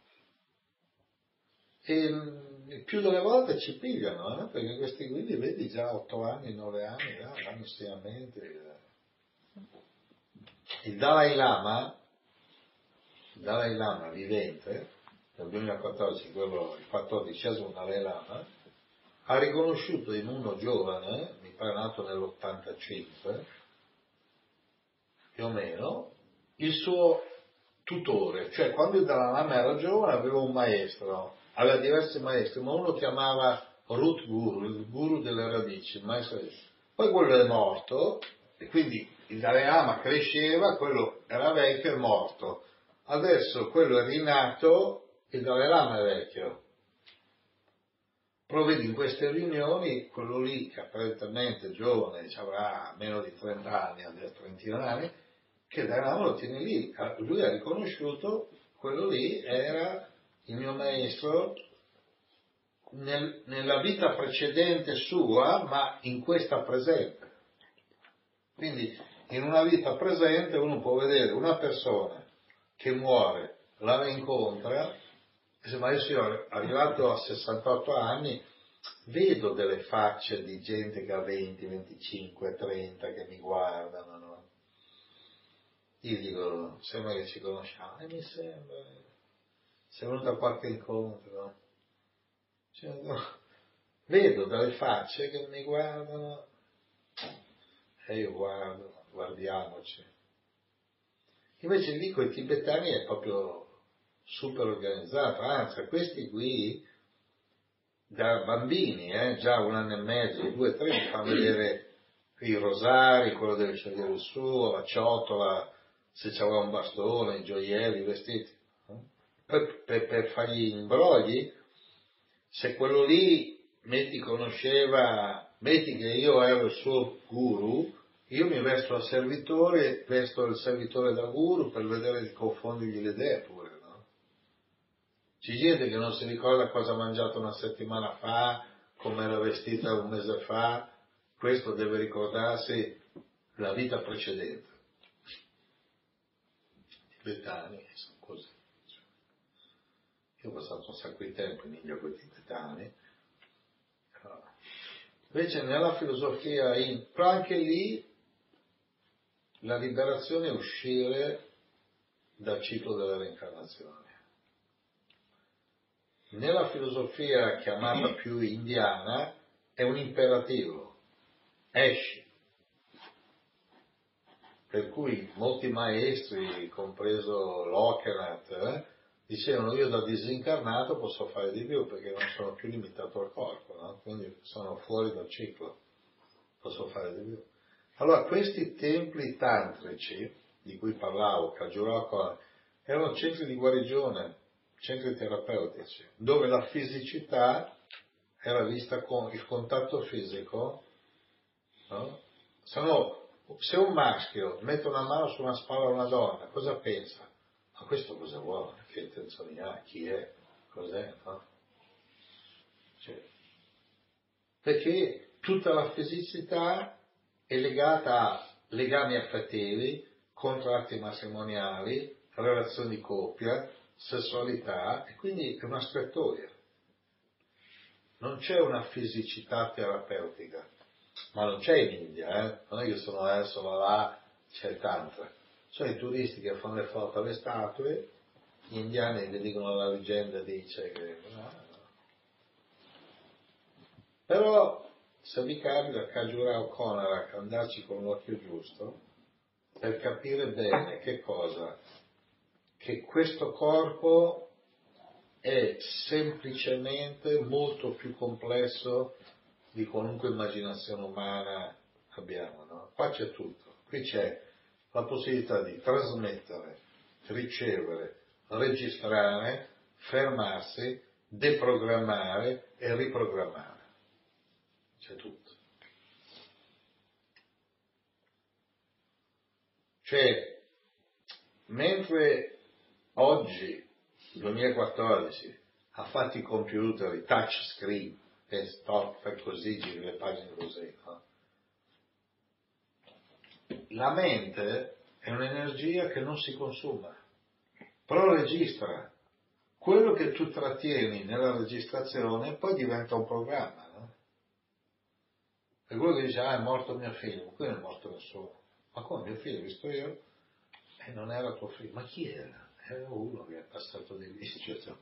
Speaker 3: E più delle volte ci pigliano, eh? perché questi guidi vedi già 8 anni, 9 anni, già hanno insegnamenti. Il Dalai Lama, il Dalai Lama vivente, nel 2014, quello, il 14 Dalai Lama, ha riconosciuto in uno giovane, mi pare nato nell'85, più o meno, il suo tutore, cioè quando il Dalai Lama era giovane aveva un maestro, aveva diversi maestri, ma uno chiamava Root Guru, il guru delle radici, il maestro Poi quello è morto, e quindi il Dalai Lama cresceva, quello era vecchio e morto. Adesso quello è rinato, il Dalai Lama è vecchio. Però vedi in queste riunioni, quello lì che apparentemente giovane, avrà meno di 30 anni, ha 30 anni, che Dalai lo tiene lì. Lui ha riconosciuto, quello lì era il mio maestro nel, nella vita precedente sua, ma in questa presente. Quindi in una vita presente uno può vedere una persona che muore, la incontra, e se ma io sono arrivato a 68 anni, vedo delle facce di gente che ha 20, 25, 30 che mi guardano, no? Io dico, sembra che ci conosciamo, e mi sembra, sei venuto a qualche incontro, cioè, no, vedo dalle facce che mi guardano, e io guardo, guardiamoci. Invece lì con i tibetani è proprio super organizzato, anzi questi qui da bambini, eh, già un anno e mezzo, due, tre, mi fanno vedere i rosari, quello deve scegliere il suo, la ciotola, se c'aveva un bastone, i gioielli, i vestiti, per, per, per fargli imbrogli, se quello lì, metti, conosceva, metti che io ero il suo guru, io mi vesto a servitore, vesto il servitore da guru per vedere di confondergli le idee pure? C'è gente che non si ricorda cosa ha mangiato una settimana fa, come era vestita un mese fa, questo deve ricordarsi la vita precedente tibetani sono così. Io ho passato un sacco di tempo in India con i tibetani. Invece nella filosofia, però anche lì la liberazione è uscire dal ciclo della reincarnazione. Nella filosofia chiamata più indiana è un imperativo, esci, per cui molti maestri, compreso Lockerat, eh, dicevano io da disincarnato posso fare di più perché non sono più limitato al corpo, no? quindi sono fuori dal ciclo, posso fare di più. Allora questi templi tantrici di cui parlavo, Kajurako, erano centri di guarigione, centri terapeutici, dove la fisicità era vista con il contatto fisico, no? Sono se un maschio mette una mano su una spalla a una donna, cosa pensa? Ma questo cosa vuole? Che intenzioni ha? Chi è? Cos'è? No? Cioè, perché tutta la fisicità è legata a legami affettivi, contratti matrimoniali, relazioni di coppia, sessualità e quindi è una strettoia. Non c'è una fisicità terapeutica ma non c'è in India, eh? non è che sono adesso va là, c'è tanto. Sono i turisti che fanno le foto alle statue, gli indiani che dicono la leggenda dice che... Però se vi capita a Kajurao Konarak andarci con l'occhio giusto, per capire bene che cosa? Che questo corpo è semplicemente molto più complesso di qualunque immaginazione umana abbiamo. No? Qua c'è tutto, qui c'è la possibilità di trasmettere, ricevere, registrare, fermarsi, deprogrammare e riprogrammare. C'è tutto. Cioè, mentre oggi, 2014, ha fatto i computer, i touch screen, e stop, fai così, giri le pagine così. No? La mente è un'energia che non si consuma, però registra. quello che tu trattieni nella registrazione poi diventa un programma, no? E quello che dice, ah è morto mio figlio, qui non è morto nessuno. Ma come mio figlio, visto io? E non era tuo figlio, ma chi era? Era uno che è passato di lì, cioè,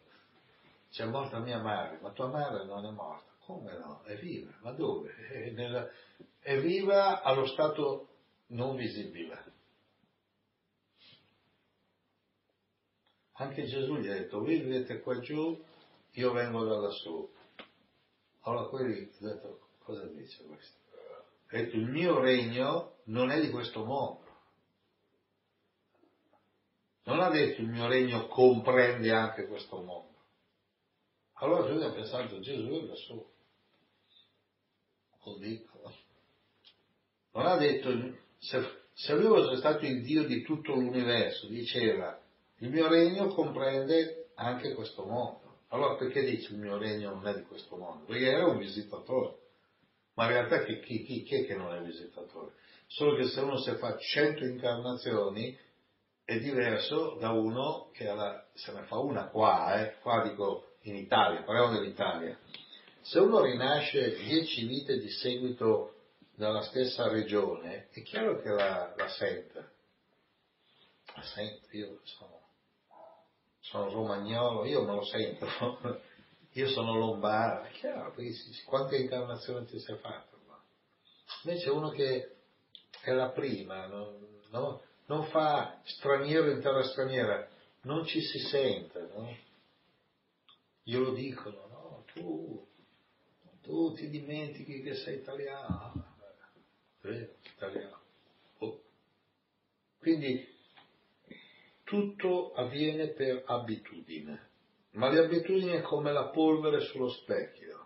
Speaker 3: c'è morta mia madre, ma tua madre non è morta. Come no? È viva, ma dove? È, nella, è viva allo stato non visibile. Anche Gesù gli ha detto, voi vivete qua giù, io vengo da lassù. Allora quelli hanno detto, cosa dice questo? Ha detto, il mio regno non è di questo mondo. Non ha detto il mio regno comprende anche questo mondo. Allora Giuda ha pensato, Gesù è lassù. Lo dico. Non ha detto, se, se lui fosse stato il Dio di tutto l'universo, diceva, il mio regno comprende anche questo mondo. Allora perché dice il mio regno non è di questo mondo? Perché era un visitatore. Ma in realtà chi, chi, chi, è che non è visitatore? Solo che se uno si fa cento incarnazioni è diverso da uno che alla, se ne fa una qua, eh, qua dico in Italia, parliamo dell'Italia. Se uno rinasce dieci vite di seguito dalla stessa regione, è chiaro che la, la sente. La sento, io sono sono romagnolo, io me lo sento, io sono lombardo, è chiaro, quante incarnazioni ti sei fatto? Invece uno che è la prima, non, no, non fa straniero in terra straniera, non ci si sente, no? Glielo dicono, no? Tu, tu ti dimentichi che sei italiano, vero, italiano. Oh. Quindi tutto avviene per abitudine, ma le abitudini è come la polvere sullo specchio.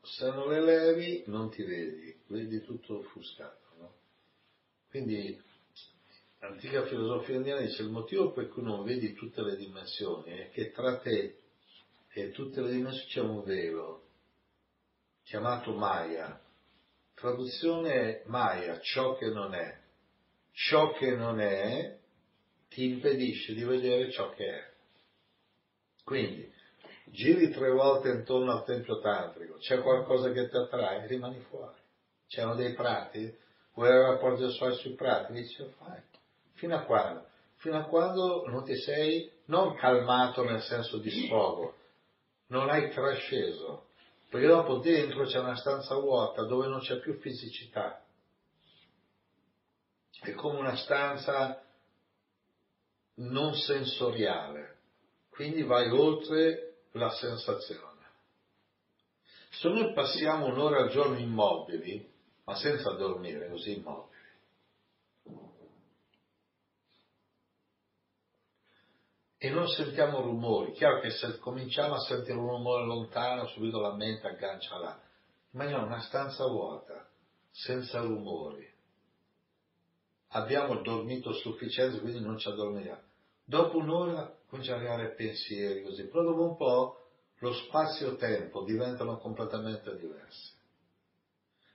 Speaker 3: Se non le levi non ti vedi, vedi tutto offuscato. No? Quindi l'antica filosofia indiana dice il motivo per cui non vedi tutte le dimensioni è che tra te e tutte le dimensioni c'è un velo chiamato Maya. Traduzione Maya, ciò che non è. Ciò che non è ti impedisce di vedere ciò che è. Quindi, giri tre volte intorno al tempio tantrico, c'è qualcosa che ti attrae, rimani fuori. C'erano dei prati, vuoi avere rapporti sessuali sui prati, dici, fai. Fino a quando? Fino a quando non ti sei, non calmato nel senso di sfogo, non hai trasceso, perché dopo dentro c'è una stanza vuota dove non c'è più fisicità. È come una stanza non sensoriale, quindi vai oltre la sensazione. Se noi passiamo un'ora al giorno immobili, ma senza dormire, così immobili, e non sentiamo rumori, chiaro che se cominciamo a sentire un rumore lontano, subito la mente aggancia là, immaginiamo una stanza vuota, senza rumori, abbiamo dormito sufficiente, quindi non ci addormentiamo. Dopo un'ora comincia a arrivare pensieri così, però dopo un po' lo spazio-tempo diventano completamente diversi.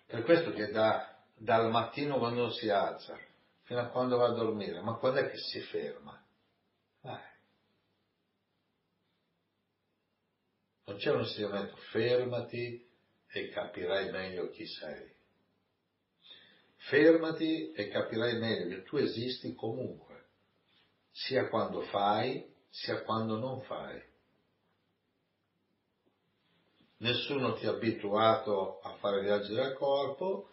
Speaker 3: Per questo che da, dal mattino quando si alza fino a quando va a dormire, ma quando è che si ferma? Eh. Non c'è un insegnamento, fermati e capirai meglio chi sei. Fermati e capirai meglio che tu esisti comunque sia quando fai, sia quando non fai. Nessuno ti ha abituato a fare viaggi del corpo,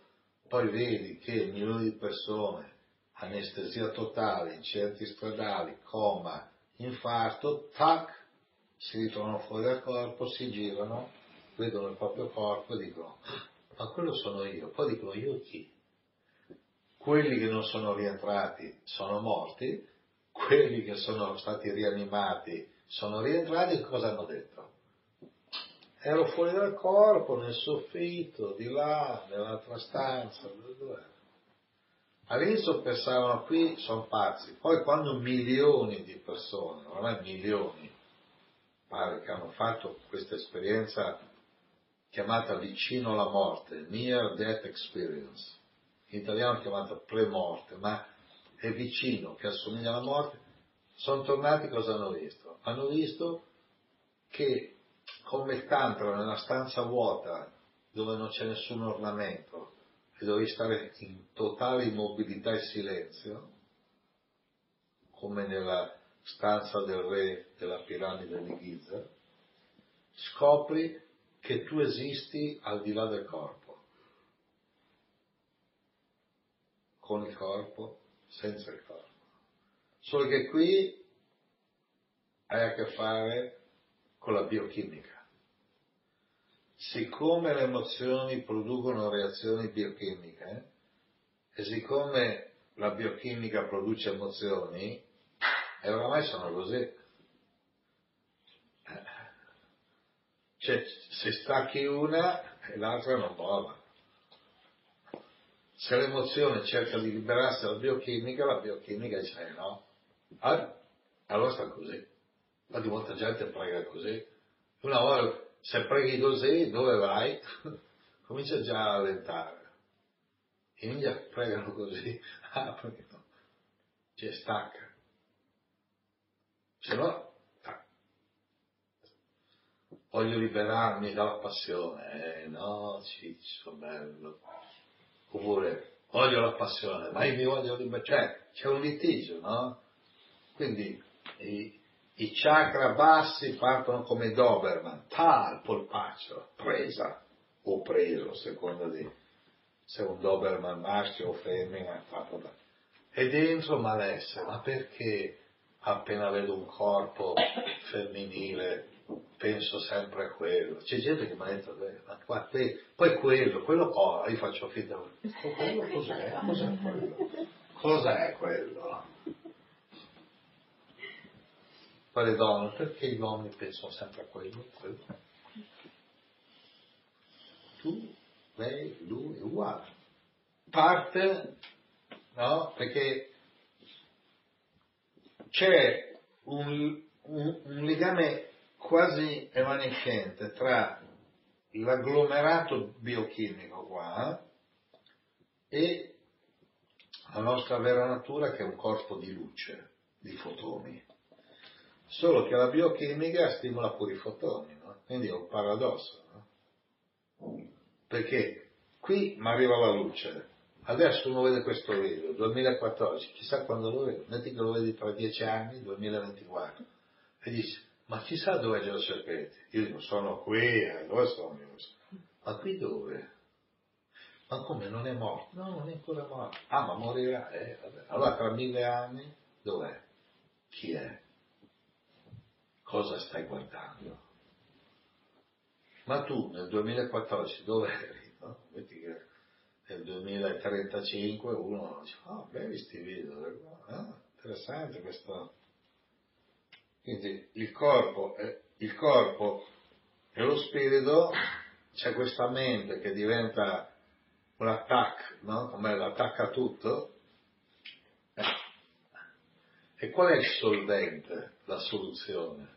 Speaker 3: poi vedi che milioni di persone, anestesia totale, incidenti stradali, coma, infarto, tac, si ritrovano fuori dal corpo, si girano, vedono il proprio corpo e dicono, ma quello sono io. Poi dicono, io chi? Quelli che non sono rientrati sono morti, quelli che sono stati rianimati sono rientrati e cosa hanno detto? Ero fuori dal corpo, nel soffitto, di là, nell'altra stanza, dove All'inizio pensavano qui sono pazzi, poi quando milioni di persone, ormai milioni, pare che hanno fatto questa esperienza chiamata vicino alla morte, near death experience, in italiano chiamata pre-morte, ma è vicino, che assomiglia alla morte, sono tornati cosa hanno visto? Hanno visto che come tanto nella stanza vuota dove non c'è nessun ornamento e dovevi stare in totale immobilità e silenzio, come nella stanza del re della piramide di Giza, scopri che tu esisti al di là del corpo, con il corpo, senza il corpo. Solo che qui hai a che fare con la biochimica. Siccome le emozioni producono reazioni biochimiche e siccome la biochimica produce emozioni, e oramai sono così. Cioè, se stacchi una l'altra non vola. Se l'emozione cerca di liberarsi dalla biochimica, la biochimica dice eh, no. Ah, allora sta così. Ma di molta gente prega così. Una volta, se preghi così, dove vai? Comincia già a allentare. In India pregano così. Ah, perché no? Cioè, stacca. Se no, voglio liberarmi dalla passione, eh, no, ciccio, bello. Oppure, voglio la passione, ma io mi voglio liberare, cioè, c'è un litigio, no? Quindi, i, i chakra bassi partono come Doberman, tal polpaccio, presa o preso, secondo di se un Doberman maschio o femmina, e dentro malessere, ma perché appena vedo un corpo femminile penso sempre a quello. C'è gente che mi ha detto, ma qua, poi quello, quello cosa, io faccio finta, quello cos'è? Cos'è quello? Cos'è quello? Poi le donne, perché gli uomini pensano sempre a quello? quello? Tu, lei, lui, uguale. Parte, no? Perché c'è un, un, un legame quasi evanescente tra l'agglomerato biochimico qua e la nostra vera natura che è un corpo di luce, di fotoni. Solo che la biochimica stimola pure i fotoni, no? quindi è un paradosso. No? Perché qui mi arriva la luce, Adesso uno vede questo video, 2014, chissà quando lo vede, metti che lo vedi tra dieci anni, 2024, e dici, ma chissà dove c'è lo serpente? Io dico, sono qui, dove sono io? Ma qui dove? Ma come, non è morto? No, non è ancora morto. Ah, ma morirà? Eh. Allora tra mille anni, dov'è? Chi è? Cosa stai guardando? Ma tu nel 2014 dove eri? No? Metti che nel 2035 uno dice, oh, beh, questi video, ah, interessante questo. Quindi il corpo, il corpo e lo spirito, c'è questa mente che diventa un attacco, no? Come l'attacca tutto. Eh. E qual è il solvente, la soluzione?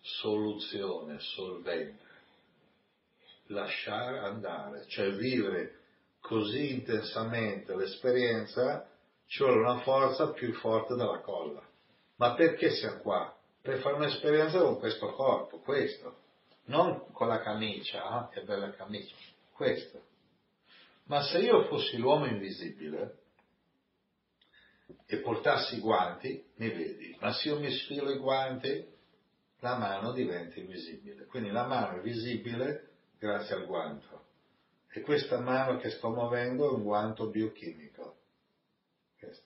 Speaker 3: Soluzione, solvente. Lasciare andare, cioè vivere così intensamente l'esperienza, ci vuole una forza più forte della colla. Ma perché siamo qua? Per fare un'esperienza con questo corpo, questo. Non con la camicia, ah, che bella camicia, questo. Ma se io fossi l'uomo invisibile e portassi i guanti, mi vedi, ma se io mi sfilo i guanti, la mano diventa invisibile. Quindi la mano è visibile grazie al guanto. E questa mano che sto muovendo è un guanto biochimico. Questo.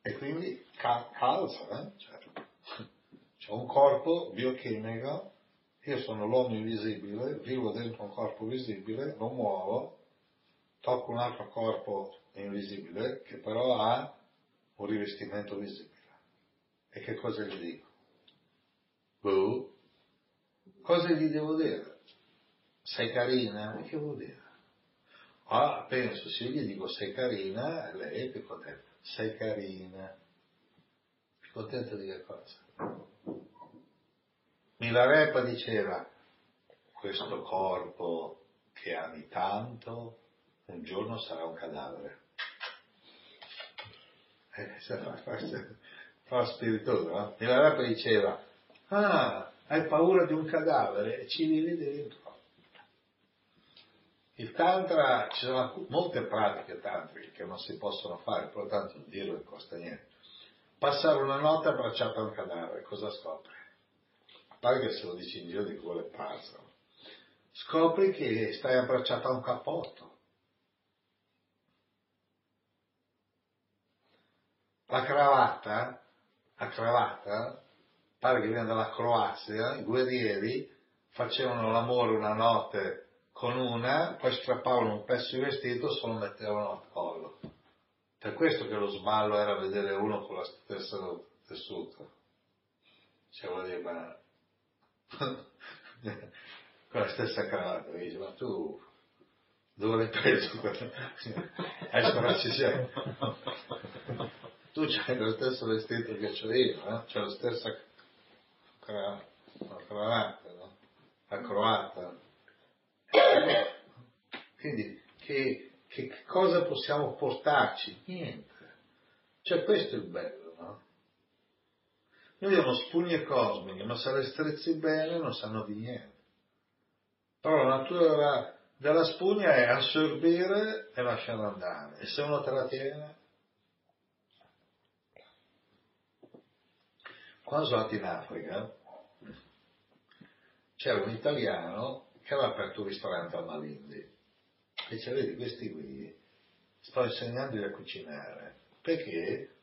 Speaker 3: E quindi cal- calza, eh? cioè, c'è un corpo biochimico, io sono l'uomo invisibile, vivo dentro un corpo visibile, lo muovo, tocco un altro corpo invisibile che però ha un rivestimento visibile. E che cosa gli dico? Boh. Cosa gli devo dire? Sei carina? Ma che vuol dire? Ah, penso, se io gli dico sei carina, lei è più contenta. Sei carina. Più contenta di che cosa? Milarepa diceva, questo corpo che ami tanto, un giorno sarà un cadavere. Eh, fa, fa, fa spiritoso, no? Milarepa diceva, Ah, hai paura di un cadavere e ci vivi dentro. Il tantra, ci sono molte pratiche tantriche che non si possono fare, però tanto dirlo non costa niente. Passare una notte abbracciato a un cadavere, cosa scopri? A parte che se lo dici in giro di cuore pazzo. Scopri che stai abbracciato a un cappotto. La cravatta, la cravatta, pare che viene dalla Croazia, i guerrieri facevano l'amore una notte con una, poi strappavano un pezzo di vestito, se lo mettevano al collo. Per questo che lo sballo era vedere uno con la stessa tessuto. Cioè vuol dire, ma... con la stessa cravatta, dice, ma tu dove l'hai preso? Hai scorazzi sei. Tu c'hai lo stesso vestito che ho io, no? c'è la stessa cravatta, no? la croata quindi che, che, cosa possiamo portarci? Niente. Cioè questo è il bello, no? Noi abbiamo spugne cosmiche, ma se le strizzi bene non sanno di niente. Però la natura della, della spugna è assorbire e lasciare andare. E se uno te la tiene? Quando sono andato in Africa, c'era un italiano che aveva aperto un ristorante a Malindi. Dice, vedi, questi qui sto insegnandogli a cucinare, perché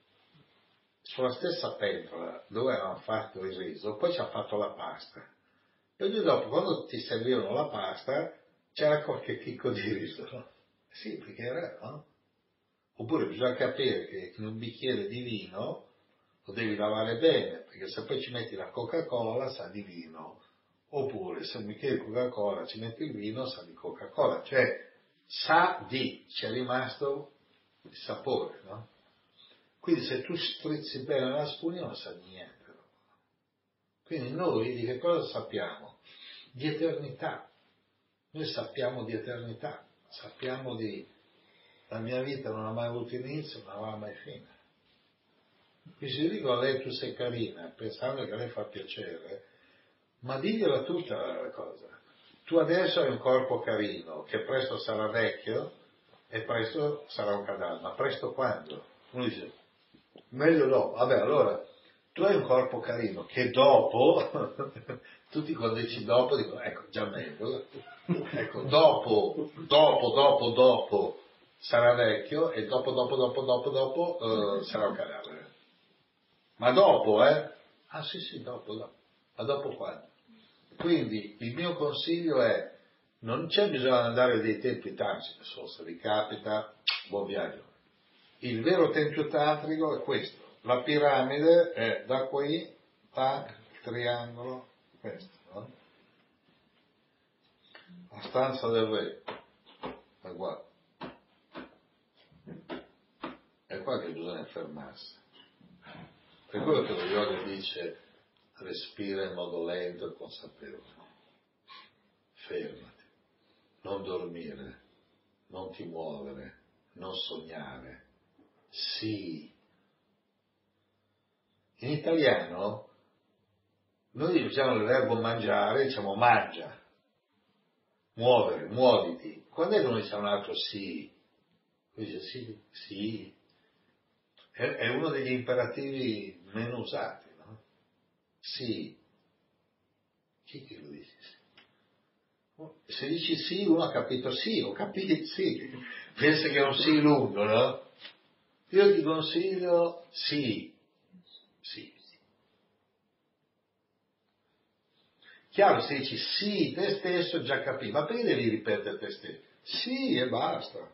Speaker 3: sulla stessa pentola dove avevano fatto il riso, poi ci ha fatto la pasta. E lui dopo, quando ti servivano la pasta, c'era qualche chicco di riso. Sì, perché era, no? Oppure bisogna capire che in un bicchiere di vino lo devi lavare bene, perché se poi ci metti la Coca-Cola sa di vino, Oppure se mi chiedi Coca-Cola ci metti il vino, sa di Coca-Cola, cioè sa di, c'è rimasto il sapore, no? Quindi se tu strizzi bene la spugna non sa niente. Quindi noi di che cosa sappiamo? Di eternità. Noi sappiamo di eternità, sappiamo di la mia vita non ha mai avuto inizio, non avrà mai fine. Quindi se dico a lei tu sei carina, pensando che a lei fa piacere, ma digliela tutta la cosa. Tu adesso hai un corpo carino, che presto sarà vecchio e presto sarà un cadavere, ma presto quando? Uno dice, meglio dopo. Vabbè, allora, tu hai un corpo carino, che dopo, tutti quando dici dopo dicono, ecco, già meglio. Ecco, dopo, dopo, dopo, dopo sarà vecchio e dopo, dopo, dopo, dopo, dopo uh, sarà un cadavere. Ma dopo, eh? Ah sì, sì, dopo, dopo. Ma dopo quando? Quindi il mio consiglio è, non c'è bisogno di andare dei tempi tanti, se vi capita, buon viaggio. Il vero tempio tantrico è questo, la piramide è da qui, tac, triangolo, questo, no? La stanza del re, è qua. È qua che bisogna fermarsi. Per quello che lo yoga dice respira in modo lento e consapevole. Fermati, non dormire, non ti muovere, non sognare. Sì. In italiano noi usiamo il verbo mangiare, diciamo mangia, muovere, muoviti. Quando è che noi diciamo un altro sì? Dice sì, sì. È uno degli imperativi meno usati. Sì. Chi che lo dice sì? Se dici sì, uno ha capito sì, ho capito sì. Pensa che è un sì lungo, no? Io ti consiglio sì. Sì. Chiaro, se dici sì, te stesso già capisci, ma perché devi ripetere te stesso? Sì e basta.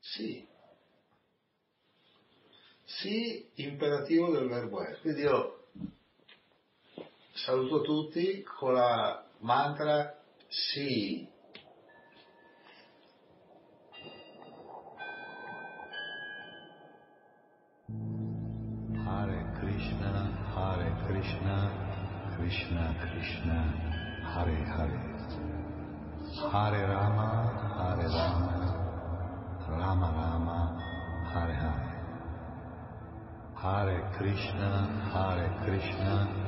Speaker 3: Sì. Sì, imperativo del verbo è. Quindi io saluto tutti con la mantra sì.
Speaker 6: Hare Krishna, Hare Krishna, Krishna Krishna, Hare Hare. Hare Rama, Hare Rama, Rama Rama, Hare Hare. Hare Krishna, Hare Krishna,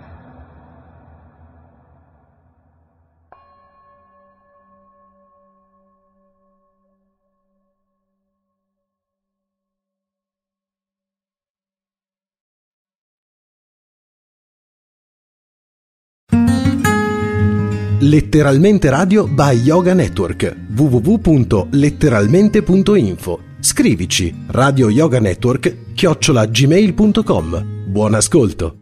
Speaker 1: Letteralmente Radio by Yoga Network www.letteralmente.info Scrivici Radio Yoga Network chiocciolagmail.com Buon ascolto!